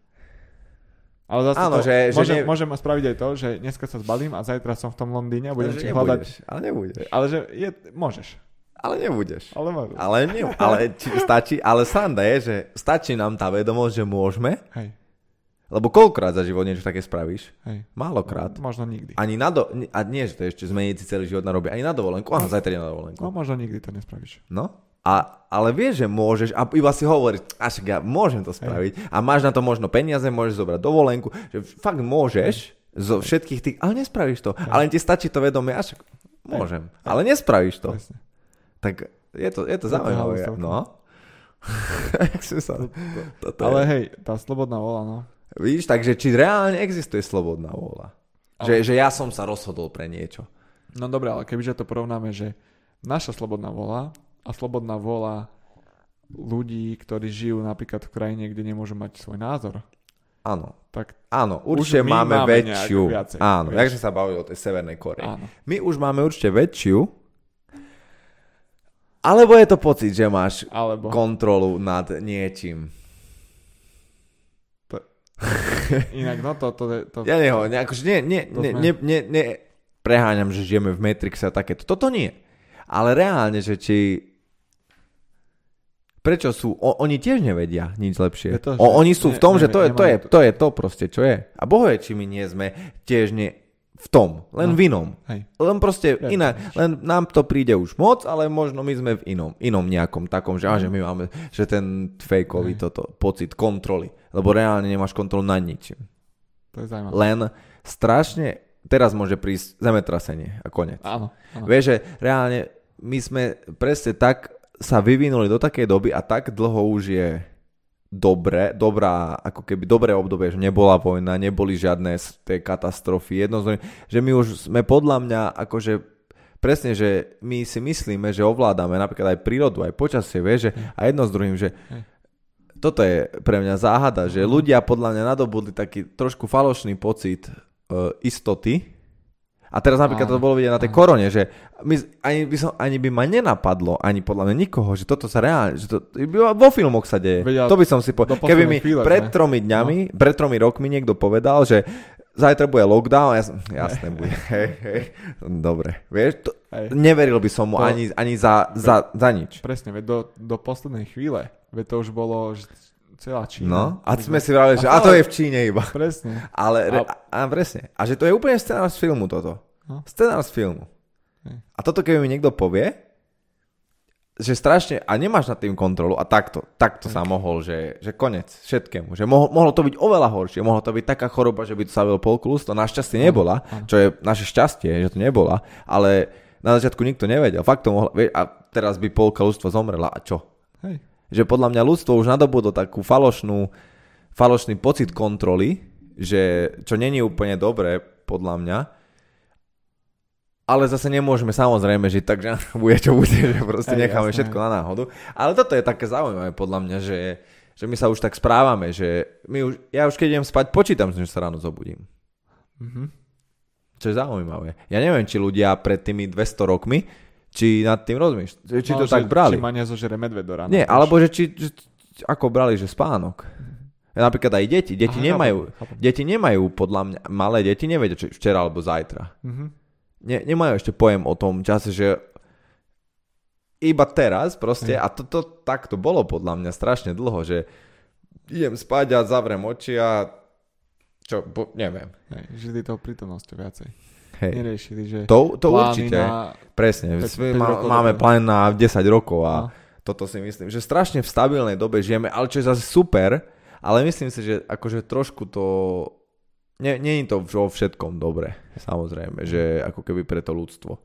Speaker 2: ale zase
Speaker 1: Áno,
Speaker 2: to,
Speaker 1: že,
Speaker 2: môžem,
Speaker 1: že ne...
Speaker 2: môžem spraviť aj to, že dneska sa zbalím a zajtra som v tom Londýne a budem ti hľadať.
Speaker 1: Ale nebudeš.
Speaker 2: Ale že je, môžeš.
Speaker 1: Ale nebudeš.
Speaker 2: Ale môžeš.
Speaker 1: Ale, ne, ale či, stačí, ale sranda je, že stačí nám tá vedomosť, že môžeme.
Speaker 2: Hej.
Speaker 1: Lebo koľkokrát za život niečo také spravíš?
Speaker 2: Hej.
Speaker 1: Málokrát.
Speaker 2: No, možno nikdy.
Speaker 1: Ani na do... A nie, že to ešte zmeniť si celý život na robie. Ani na dovolenku. Áno, zajtra na dovolenku.
Speaker 2: No možno nikdy to nespravíš.
Speaker 1: No. A, ale vieš, že môžeš, a iba si hovoríš, až ja môžem to spraviť. A máš na to možno peniaze, môžeš zobrať dovolenku, že fakt môžeš zo všetkých tých, ale nespravíš to. Hej. Ale ti stačí to vedomie, až môžem. Hej. Ale nespravíš to. Presne. Tak je to, je to zaujímavé. No. sa...
Speaker 2: Ale hej, tá slobodná vola, no.
Speaker 1: Víš, takže či reálne existuje slobodná vôľa? Že, že ja som sa rozhodol pre niečo.
Speaker 2: No dobre, ale kebyže to porovnáme, že naša slobodná vôľa a slobodná vôľa ľudí, ktorí žijú napríklad v krajine, kde nemôžu mať svoj názor.
Speaker 1: Áno. Tak áno, určite máme, máme väčšiu. Viacej, áno, jak sa bavili o tej Severnej Koreji. My už máme určite väčšiu, alebo je to pocit, že máš Alebo. kontrolu nad niečím.
Speaker 2: Inak, no to... to, to
Speaker 1: ja neho, ne, akože nie, nie, ne, ne, ne, ne, preháňam, že žijeme v Matrixe a takéto. Toto nie. Ale reálne, že či... Prečo sú? O, oni tiež nevedia nič lepšie. To, o, oni sú ne, v tom, ne, že to je, to, je, to je to proste, čo je. A boho je, či my nie sme tiež nie, v tom, len no. v inom. Hej. Len proste ja, iná, len nám to príde už moc, ale možno my sme v inom, inom nejakom takom, že, mm. že my máme, že ten fejkový toto, pocit kontroly, lebo reálne nemáš kontrolu nad ničím.
Speaker 2: To je zaujímavé.
Speaker 1: Len strašne, teraz môže prísť zemetrasenie a konec.
Speaker 2: Áno, áno.
Speaker 1: Vieš, že reálne my sme presne tak sa vyvinuli do takej doby a tak dlho už je dobre, dobrá, ako keby dobré obdobie, že nebola vojna, neboli žiadne tie katastrofy, jednoznačne, že my už sme podľa mňa akože presne, že my si myslíme, že ovládame napríklad aj prírodu, aj počasie, vieš, že, a jedno s druhým, že toto je pre mňa záhada, že ľudia podľa mňa nadobudli taký trošku falošný pocit uh, istoty, a teraz napríklad to bolo vidieť na tej korone, že my, ani, by som, ani by ma nenapadlo, ani podľa mňa nikoho, že toto sa reálne, že to vo filmoch sa deje. Vedia, to by som si povedal. Keby mi chvíle, pred tromi dňami, no. pred tromi rokmi niekto povedal, že zajtra bude lockdown, ja som, jasné bude, hej, hej, dobre, vieš, to, neveril by som mu to, ani, ani za, za, za nič.
Speaker 2: Presne, veď do, do poslednej chvíle, veď to už bolo, že celá Čína.
Speaker 1: No, a sme si vrali, že a, to je v Číne iba.
Speaker 2: Presne.
Speaker 1: Ale, a, a presne. A že to je úplne scenár z filmu toto. No. Scenár z filmu. A toto keby mi niekto povie, že strašne, a nemáš nad tým kontrolu a takto, takto sa mohol, že, že konec všetkému, že mohlo, mohlo to byť oveľa horšie, mohlo to byť taká choroba, že by to savil polkulus, to našťastie nebola, čo je naše šťastie, že to nebola, ale na začiatku nikto nevedel, fakt to mohlo, a teraz by polka ľudstva zomrela a čo? Hej že podľa mňa ľudstvo už nadobudlo takú falošnú, falošný pocit kontroly, že čo není úplne dobré, podľa mňa, ale zase nemôžeme samozrejme žiť tak, že bude čo bude, že proste Aj, necháme jasné. všetko na náhodu. Ale toto je také zaujímavé podľa mňa, že, že my sa už tak správame, že my už, ja už keď idem spať, počítam, že sa ráno zobudím. Mm-hmm. Čo je zaujímavé. Ja neviem, či ľudia pred tými 200 rokmi či nad tým rozmýšľaš, či no, to že, tak brali.
Speaker 2: Či ma nezožere medved do rána.
Speaker 1: Nie, alebo že či, či, ako brali, že spánok. Napríklad aj deti. Deti Aha, nemajú, chápem, deti nemajú, podľa mňa, malé deti nevedia, či včera alebo zajtra. Mm-hmm. Ne, nemajú ešte pojem o tom čase, že iba teraz proste, mm. a to, to tak to bolo podľa mňa strašne dlho, že idem spať a zavrem oči a čo, bo, neviem.
Speaker 2: Žili tou prítomnosťou viacej. Hej. Neriešili, že
Speaker 1: to, to určite, na... presne. 5, 5 má, máme plán na 10 rokov a no. toto si myslím, že strašne v stabilnej dobe žijeme, ale čo je zase super, ale myslím si, že akože trošku to nie, nie je to vo všetkom dobre, samozrejme, že ako keby pre to ľudstvo.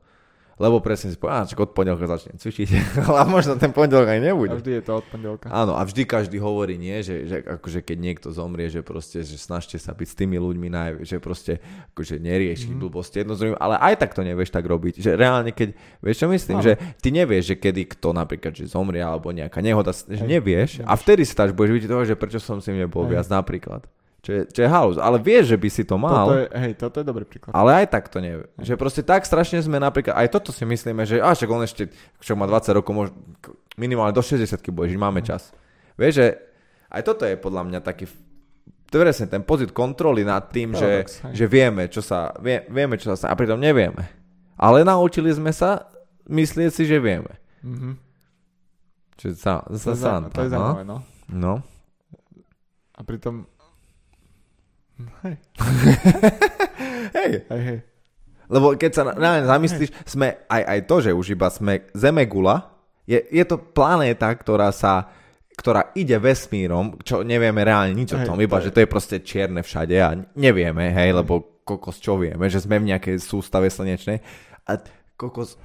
Speaker 1: Lebo presne si povedal, od pondelka začnem cvičiť, ale možno ten pondelok aj nebude.
Speaker 2: A vždy je to od pondelka.
Speaker 1: Áno, a vždy každý hovorí, nie, že, že akože keď niekto zomrie, že proste, že snažte sa byť s tými ľuďmi naj, že proste akože neriešiť mm. blbosti jedno ale aj tak to nevieš tak robiť, že reálne keď, vieš čo myslím, Áno. že ty nevieš, že kedy kto napríklad, že zomrie alebo nejaká nehoda, že nevieš, nevieš. a vtedy si budeš vidieť toho, že prečo som si nebol Hej. viac napríklad. Čo je, čo je halus. Ale vieš, že by si to mal.
Speaker 2: Toto je, hej, toto je dobrý príklad.
Speaker 1: Ale aj tak to nevie. Že proste tak strašne sme napríklad, aj toto si myslíme, že až on ešte, čo má 20 rokov, môž, minimálne do 60 bude žiť, máme čas. Vieš, že aj toto je podľa mňa taký to presne ten pocit kontroly nad tým, že, že vieme, čo sa, vie, vieme, čo sa a pritom nevieme. Ale naučili sme sa myslieť si, že vieme. Mm-hmm. Čiže sa, sa, to, je,
Speaker 2: to je no? zaujímavé, no.
Speaker 1: no.
Speaker 2: A pritom Hej.
Speaker 1: hej.
Speaker 2: Hej, hej.
Speaker 1: Lebo keď sa na, na zamyslíš, hej. sme aj, aj to, že už iba sme Zemegula, je, je to planéta, ktorá sa ktorá ide vesmírom, čo nevieme reálne nič o tom, iba že to je proste čierne všade a nevieme, hej, lebo kokos čo vieme, že sme v nejakej sústave slnečnej a kokos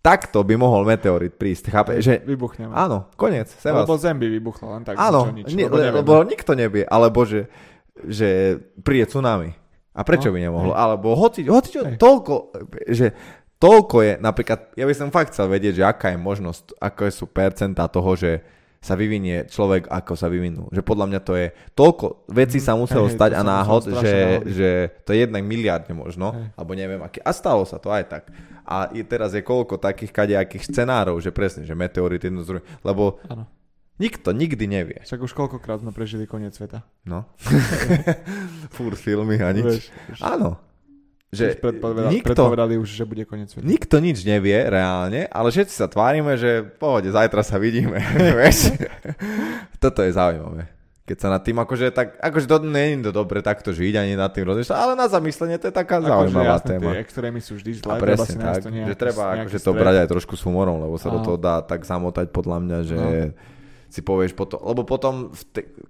Speaker 1: takto by mohol meteorit prísť, chápe? Že,
Speaker 2: Vybuchneme.
Speaker 1: Áno, koniec. Sebas.
Speaker 2: Lebo Zem by vybuchlo, len tak.
Speaker 1: Áno,
Speaker 2: nič,
Speaker 1: ne, lebo, lebo nikto nevie, alebo že, že príde tsunami. A prečo no, by nemohlo? Hej. Alebo hoci, hoci čo, toľko, že toľko je, napríklad, ja by som fakt chcel vedieť, že aká je možnosť, ako sú percentá toho, že sa vyvinie človek, ako sa vyvinul. Že podľa mňa to je, toľko vecí sa muselo hey, stať a náhod, že, že to je jednak miliardne možno, hey. alebo neviem aké. A stalo sa to aj tak. A je, teraz je koľko takých kadejakých scenárov, že presne, že meteorit jedno z lebo ano. Nikto nikdy nevie.
Speaker 2: Však už koľkokrát sme prežili koniec sveta.
Speaker 1: No. Fúr filmy a nič. Vieš, vieš. Áno že
Speaker 2: predpovedali, nikto, predpovedali už, že bude koniec sveta.
Speaker 1: Nikto nič nevie reálne, ale všetci sa tvárime, že pohode, zajtra sa vidíme. Toto je zaujímavé. Keď sa nad tým, akože, tak, akože to nie je to dobre takto žiť, ani nad tým rozmýšľať, ale na zamyslenie to je taká akože zaujímavá jasné, téma.
Speaker 2: Tie extrémy sú vždy zlé,
Speaker 1: a presne treba tak, nejaký, že treba akože to brať aj trošku s humorom, lebo sa Aha. do toho dá tak zamotať podľa mňa, že... No si povieš potom, lebo potom,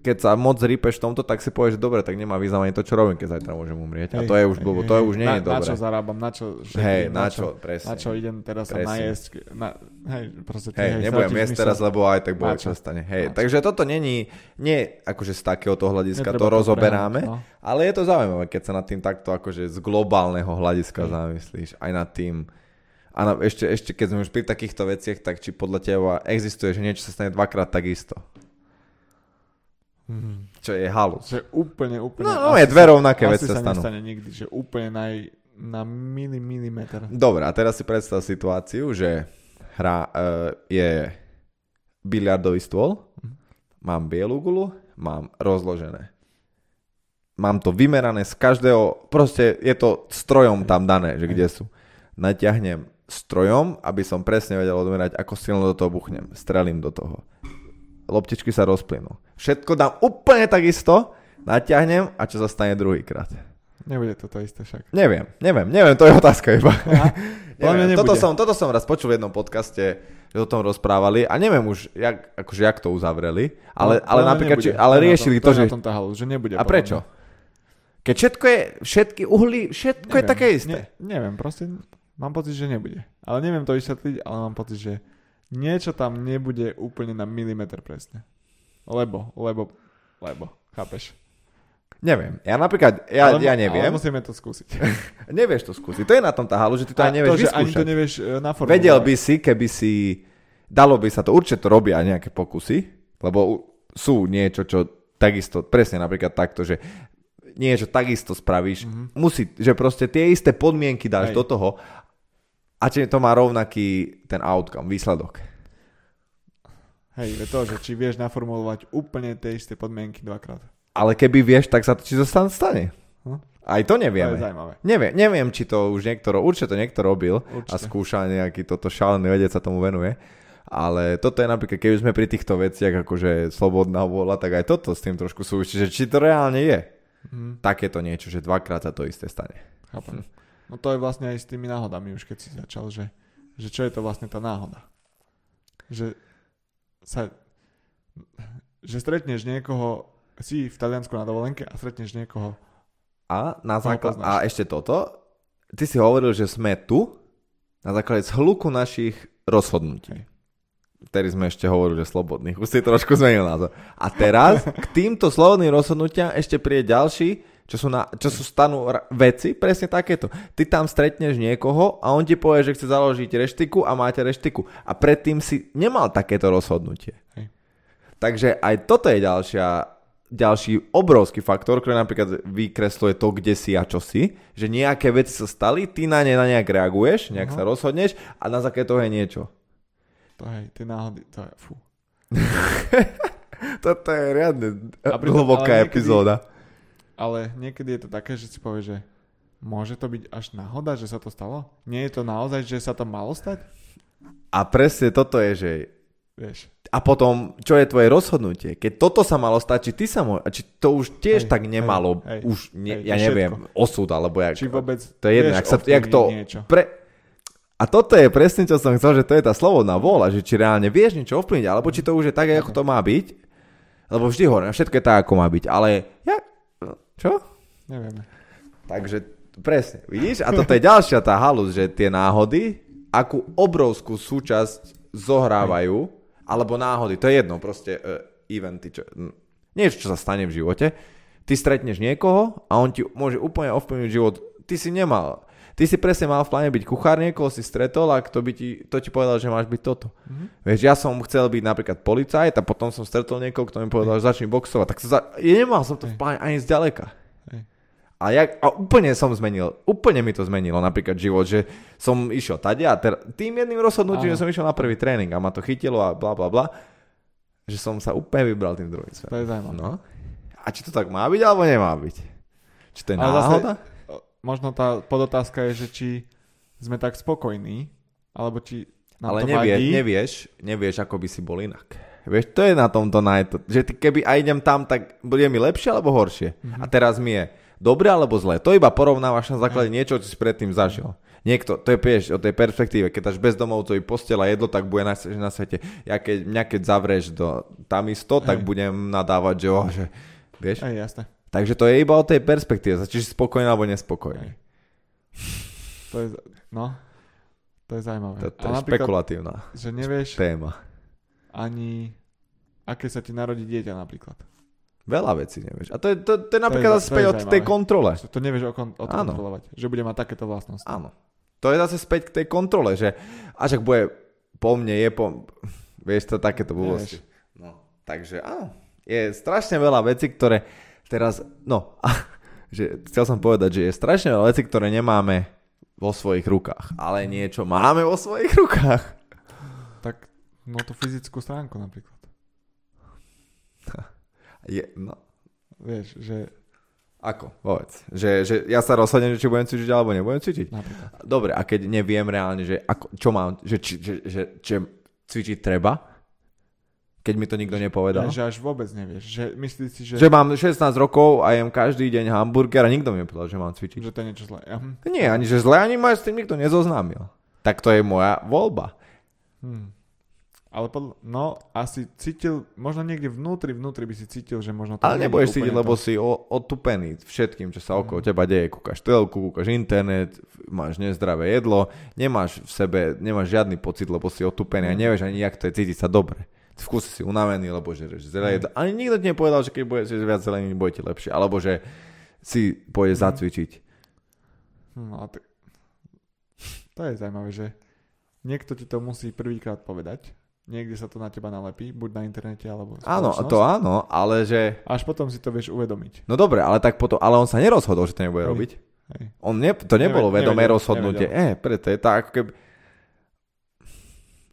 Speaker 1: keď sa moc rípeš v tomto, tak si povieš, dobre, tak nemá význam ani to, čo robím, keď zajtra môžem umrieť. Hej, a to je už blbo, to je už nie
Speaker 2: na,
Speaker 1: je dobre.
Speaker 2: Na čo zarábam, na čo
Speaker 1: šetrím, hej, na, čo, presne.
Speaker 2: Na čo idem teraz presne. sa najesť, na, hej, proste
Speaker 1: hej, hej nebudem jesť teraz, lebo aj tak bude čo stane. Hej, takže toto není, nie akože z takéhoto hľadiska to rozoberáme, no. ale je to zaujímavé, keď sa nad tým takto akože z globálneho hľadiska zamyslíš, aj nad tým, a na, ešte, ešte keď sme už pri takýchto veciach, tak či podľa teba existuje, že niečo sa stane dvakrát takisto? Mm. Čo je halus.
Speaker 2: Že úplne, úplne...
Speaker 1: No, no je dve rovnaké veci sa stanú.
Speaker 2: nestane nikdy, že úplne naj, na mili, milimeter.
Speaker 1: Dobre, a teraz si predstav situáciu, že hra uh, je biliardový stôl, mm. mám bielú gulu, mám rozložené. Mám to vymerané z každého, proste je to strojom tam dané, že kde sú. Natiahnem strojom, aby som presne vedel odmerať, ako silno do toho buchnem. Strelím do toho loptičky sa rozplynú. Všetko dám úplne takisto, natiahnem a čo sa stane druhýkrát.
Speaker 2: Nebude to to isté však.
Speaker 1: Neviem, neviem, neviem, to je otázka iba. neviem, toto, som, toto som raz počul v jednom podcaste, že o tom rozprávali a neviem už, jak, akože, jak to uzavreli, ale, no, ale napríklad, či, ale riešili
Speaker 2: to,
Speaker 1: to, že...
Speaker 2: Tom tahalu, že nebude.
Speaker 1: A prečo? Keď všetko je, všetky uhly, všetko neviem, je také isté.
Speaker 2: Ne, neviem, proste mám pocit, že nebude. Ale neviem to vysvetliť, ale mám pocit, že niečo tam nebude úplne na milimeter presne. Lebo, lebo, lebo, chápeš?
Speaker 1: Neviem. Ja napríklad, ja, ale, ja neviem. Ale
Speaker 2: musíme to skúsiť.
Speaker 1: nevieš to skúsiť. To je na tom tá halu, že ty to aj nevieš to, vyskúšať.
Speaker 2: ani to nevieš e, naformulovať.
Speaker 1: Vedel by si, keby si, dalo by sa to, určite to robia nejaké pokusy, lebo sú niečo, čo takisto, presne napríklad takto, že niečo takisto spravíš, mm-hmm. musí, že proste tie isté podmienky dáš Hej. do toho a či to má rovnaký ten outcome, výsledok.
Speaker 2: Hej, to, že či vieš naformulovať úplne tie isté podmienky dvakrát.
Speaker 1: Ale keby vieš, tak sa to či zostane stane. Hm? Aj to nevieme.
Speaker 2: To je zaujímavé.
Speaker 1: Neviem, neviem, či to už niekto, určite to niekto robil určite. a skúša nejaký toto šalený vedec sa tomu venuje. Ale toto je napríklad, keď sme pri týchto veciach, akože slobodná vôľa, tak aj toto s tým trošku súvisí, že či to reálne je. Hmm. Takéto niečo, že dvakrát sa to isté stane.
Speaker 2: Chápem. Hm. No to je vlastne aj s tými náhodami už keď si začal, že, že čo je to vlastne tá náhoda. Že sa, že stretneš niekoho, si v Taliansku na dovolenke a stretneš niekoho.
Speaker 1: A na základ, a ešte toto, ty si hovoril, že sme tu na základe zhluku našich rozhodnutí. Vtedy sme ešte hovorili, že slobodných. Už si trošku zmenil názor. A teraz k týmto slobodným rozhodnutiam ešte príde ďalší, čo sú, na, čo sú stanú veci, presne takéto. Ty tam stretneš niekoho a on ti povie, že chce založiť reštiku a máte reštiku. A predtým si nemal takéto rozhodnutie. Hej. Takže aj toto je ďalšia, ďalší obrovský faktor, ktorý napríklad vykresluje to, kde si a čo si. Že nejaké veci sa stali, ty na ne na nejak reaguješ, nejak uh-huh. sa rozhodneš a na základe toho je niečo.
Speaker 2: To je, tie náhody, to je, fú.
Speaker 1: Toto je riadne hlboká epizóda
Speaker 2: ale niekedy je to také, že si povie, že môže to byť až náhoda, že sa to stalo? Nie je to naozaj, že sa to malo stať?
Speaker 1: A presne toto je, že
Speaker 2: Vieš.
Speaker 1: A potom, čo je tvoje rozhodnutie? Keď toto sa malo stať, či ty sa mo- či to už tiež hej, tak nemalo, hej, už, ne, hej, ja neviem, všetko. osud, alebo jak...
Speaker 2: Či vôbec
Speaker 1: to je jedno, jak, sa, jak to... Pre, a toto je presne, čo som chcel, že to je tá slobodná vôľa, že či reálne vieš niečo ovplyvniť, alebo či to už je tak, ako to má byť. Lebo vždy hovorím, všetko je tak, ako má byť, ale ja... Čo?
Speaker 2: Nevieme.
Speaker 1: Takže presne, vidíš? A toto je ďalšia tá halus, že tie náhody, akú obrovskú súčasť zohrávajú, alebo náhody, to je jedno, proste uh, eventy, čo, niečo, čo sa stane v živote, ty stretneš niekoho a on ti môže úplne ovplyvniť život, ty si nemal, ty si presne mal v pláne byť kuchár, niekoho si stretol a kto by ti, to ti povedal, že máš byť toto. Mm-hmm. Vieš, ja som chcel byť napríklad policajt a potom som stretol niekoho, kto mi povedal, že začni boxovať, tak sa ja nemal som to v pláne ani zďaleka. A, ja, a úplne som zmenil, úplne mi to zmenilo napríklad život, že som išiel tady a ter, tým jedným rozhodnutím, že som išiel na prvý tréning a ma to chytilo a bla bla bla, že som sa úplne vybral tým druhým
Speaker 2: smerom. To je zaujímavé.
Speaker 1: No. A či to tak má byť, alebo nemá byť? Či to je Ale náhoda? Zase,
Speaker 2: možno tá podotázka je, že či sme tak spokojní, alebo či nám
Speaker 1: Ale
Speaker 2: to
Speaker 1: nevie,
Speaker 2: vadí.
Speaker 1: nevieš, nevieš, ako by si bol inak. Vieš, to je na tomto najto, že ty keby aj idem tam, tak bude mi lepšie alebo horšie. Mm-hmm. A teraz mi je dobre alebo zlé. To iba porovnávaš na základe niečo, čo si predtým zažil. Niekto, to je pieš o tej perspektíve, keď dáš bezdomovcovi postel a jedlo, tak bude na, na svete. Ja keď, mňa keď zavrieš do tam isto, tak budem nadávať, že, oh, že vieš?
Speaker 2: Aj, jasné.
Speaker 1: Takže to je iba o tej perspektíve, či si spokojný alebo nespokojný.
Speaker 2: To je, no, to je zaujímavé.
Speaker 1: To, to je špekulatívna
Speaker 2: že nevieš
Speaker 1: téma.
Speaker 2: Ani aké sa ti narodí dieťa napríklad.
Speaker 1: Veľa vecí nevieš. A to je, to, to je napríklad zase späť od tej kontrole.
Speaker 2: To nevieš okon, odkontrolovať, že bude mať takéto vlastnosti.
Speaker 1: Áno. To je zase späť k tej kontrole, že až ak bude po mne, je po... Vieš to takéto blbosti. No, takže áno. Je strašne veľa vecí, ktoré teraz... No, že chcel som povedať, že je strašne veľa vecí, ktoré nemáme vo svojich rukách. Ale niečo máme vo svojich rukách.
Speaker 2: Tak, no tú fyzickú stránku napríklad.
Speaker 1: Je, no.
Speaker 2: Vieš, že...
Speaker 1: Ako? Povedz. Že, že ja sa rozhodnem, či budem cvičiť alebo nebudem cvičiť? Napríklad. Dobre, a keď neviem reálne, že ako, čo mám, že, či, že, že, že cvičiť treba, keď mi to nikto nepovedal.
Speaker 2: Že až vôbec nevieš. Že myslíš si, že...
Speaker 1: Že mám 16 rokov a jem každý deň hamburger a nikto mi nepovedal, že mám cvičiť.
Speaker 2: Že to je niečo zlé. Ja. Hm.
Speaker 1: Nie, ani že zlé, ani ma s tým nikto nezoznámil. Tak to je moja voľba.
Speaker 2: Hmm. Ale podľa, no, asi cítil, možno niekde vnútri, vnútri by si cítil, že možno to
Speaker 1: Ale nebudeš cítiť, lebo si o, otupený všetkým, čo sa okolo mm. teba deje. Kúkaš telku, kúkaš internet, máš nezdravé jedlo, nemáš v sebe, nemáš žiadny pocit, lebo si otupený mm. a nevieš ani, jak to je cítiť sa dobre. V kuse si unavený, lebo že zelené jedlo. Ani nikto ti nepovedal, že keď budeš viac zelený, bude ti lepšie. Alebo že si pôjdeš mm. zacvičiť.
Speaker 2: No, to... to je zaujímavé, že niekto ti to musí prvýkrát povedať niekde sa to na teba nalepí, buď na internete alebo
Speaker 1: Áno, to áno, ale že...
Speaker 2: Až potom si to vieš uvedomiť.
Speaker 1: No dobre, ale tak potom, ale on sa nerozhodol, že to nebude Hej. robiť. Hej. On ne, to nebolo Neved, vedomé nevedel, rozhodnutie. Nevedel. Eh, preto je tak, ako keby...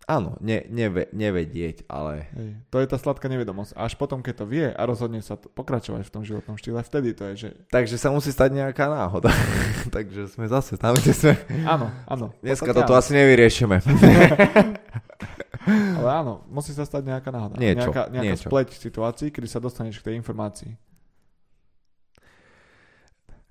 Speaker 1: Áno, ne, neve, nevedieť, ale...
Speaker 2: Hej. To je tá sladká nevedomosť. Až potom, keď to vie a rozhodne sa to, pokračovať v tom životnom štýle, vtedy to je, že...
Speaker 1: Takže sa musí stať nejaká náhoda. Takže sme zase tam, kde sme...
Speaker 2: Áno, áno.
Speaker 1: Dneska toto asi nevyriešime.
Speaker 2: Ale áno, musí sa stať nejaká náhoda.
Speaker 1: Niečo,
Speaker 2: nejaká, nejaká
Speaker 1: niečo.
Speaker 2: spleť situácií, kedy sa dostaneš k tej informácii.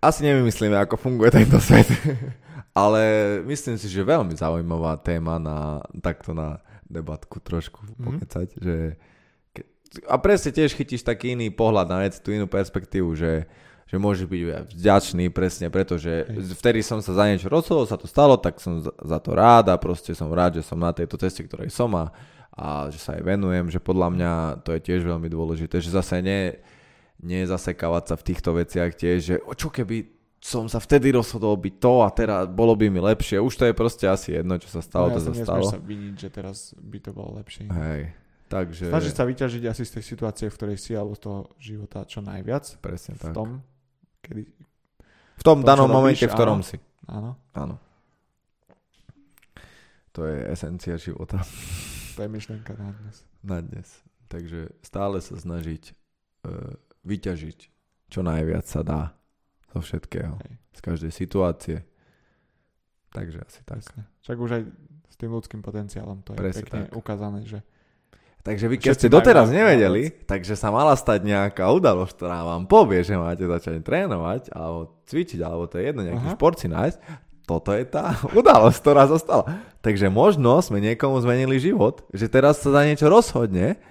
Speaker 1: Asi nevymyslíme, ako funguje tento svet. Ale myslím si, že veľmi zaujímavá téma na takto na debatku trošku mm-hmm. pokecať, že a presne tiež chytíš taký iný pohľad na vec, tú inú perspektívu, že že môže byť vďačný presne pretože vtedy som sa za niečo rozhodol, sa to stalo, tak som za to rád a proste som rád, že som na tejto ceste, ktorej som a, a že sa aj venujem, že podľa mňa to je tiež veľmi dôležité, že zase nie, nie zasekávať sa v týchto veciach tiež, že čo keby som sa vtedy rozhodol byť to a teraz bolo by mi lepšie. Už to je proste asi jedno, čo sa stalo, no, ja to sa stalo.
Speaker 2: sa viniť, že teraz by to bolo lepšie.
Speaker 1: Hej, takže...
Speaker 2: Snažiť sa vyťažiť asi z tej situácie, v ktorej si, alebo z toho života čo najviac.
Speaker 1: Presne tak.
Speaker 2: V tom, kedy...
Speaker 1: V tom to, danom momente, robíš, v ktorom áno. si.
Speaker 2: Áno.
Speaker 1: Áno. To je esencia života.
Speaker 2: To je myšlenka na dnes.
Speaker 1: Na dnes. Takže stále sa snažiť uh, vyťažiť čo najviac sa dá zo všetkého. Hej. Z každej situácie. Takže asi tak.
Speaker 2: Presne. Však už aj s tým ľudským potenciálom to je Presne pekne tak. ukázané, že
Speaker 1: Takže vy, keď ste doteraz nevedeli, takže sa mala stať nejaká udalosť, ktorá vám povie, že máte začať trénovať, alebo cvičiť, alebo to je jedno, nejaký Aha. šport si nájsť. Toto je tá udalosť, ktorá zostala. Takže možno sme niekomu zmenili život, že teraz sa za niečo rozhodne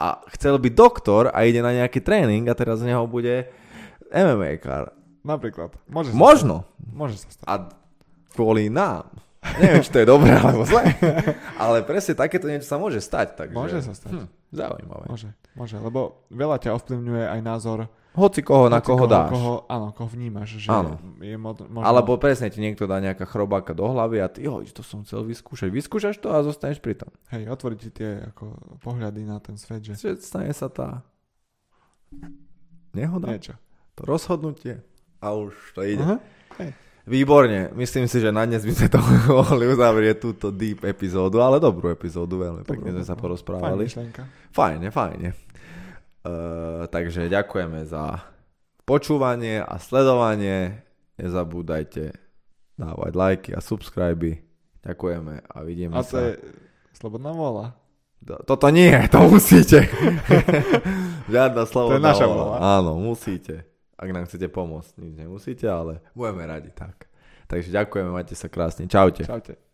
Speaker 1: a chcel byť doktor a ide na nejaký tréning a teraz z neho bude MMA kar.
Speaker 2: Napríklad. Môže
Speaker 1: sa Možno.
Speaker 2: Stať. Môže sa stať.
Speaker 1: A kvôli nám. Neviem, či to je dobré alebo zlé, ale presne takéto niečo sa môže stať. Takže...
Speaker 2: Môže sa stať. Hm,
Speaker 1: zaujímavé.
Speaker 2: Môže, môže, lebo veľa ťa ovplyvňuje aj názor
Speaker 1: hoci koho, hoci na koho, koho dáš.
Speaker 2: Koho, áno, koho vnímaš. Že áno. Je
Speaker 1: možno... Alebo presne ti niekto dá nejaká chrobáka do hlavy a ty, oj, to som chcel vyskúšať. Vyskúšaš to a zostaneš pri tom.
Speaker 2: Hej, otvoriť ti tie ako, pohľady na ten svet. Že...
Speaker 1: Stane sa tá nehoda.
Speaker 2: Niečo.
Speaker 1: To rozhodnutie a už to ide. Hej. Výborne, myslím si, že na dnes by sme to mohli uzavrieť túto deep epizódu, ale dobrú epizódu, veľmi pekne sme sa porozprávali. Fajne, fajne. Uh, takže ďakujeme za počúvanie a sledovanie. Nezabúdajte dávať lajky a subscribe. Ďakujeme a vidíme
Speaker 2: a to sa. je slobodná vola.
Speaker 1: Toto nie, to musíte. Žiadna slobodná
Speaker 2: To je naša vola.
Speaker 1: Áno, musíte. Ak nám chcete pomôcť, nič nemusíte, ale budeme radi tak. Takže ďakujeme, majte sa krásne. Čaute.
Speaker 2: Čaute.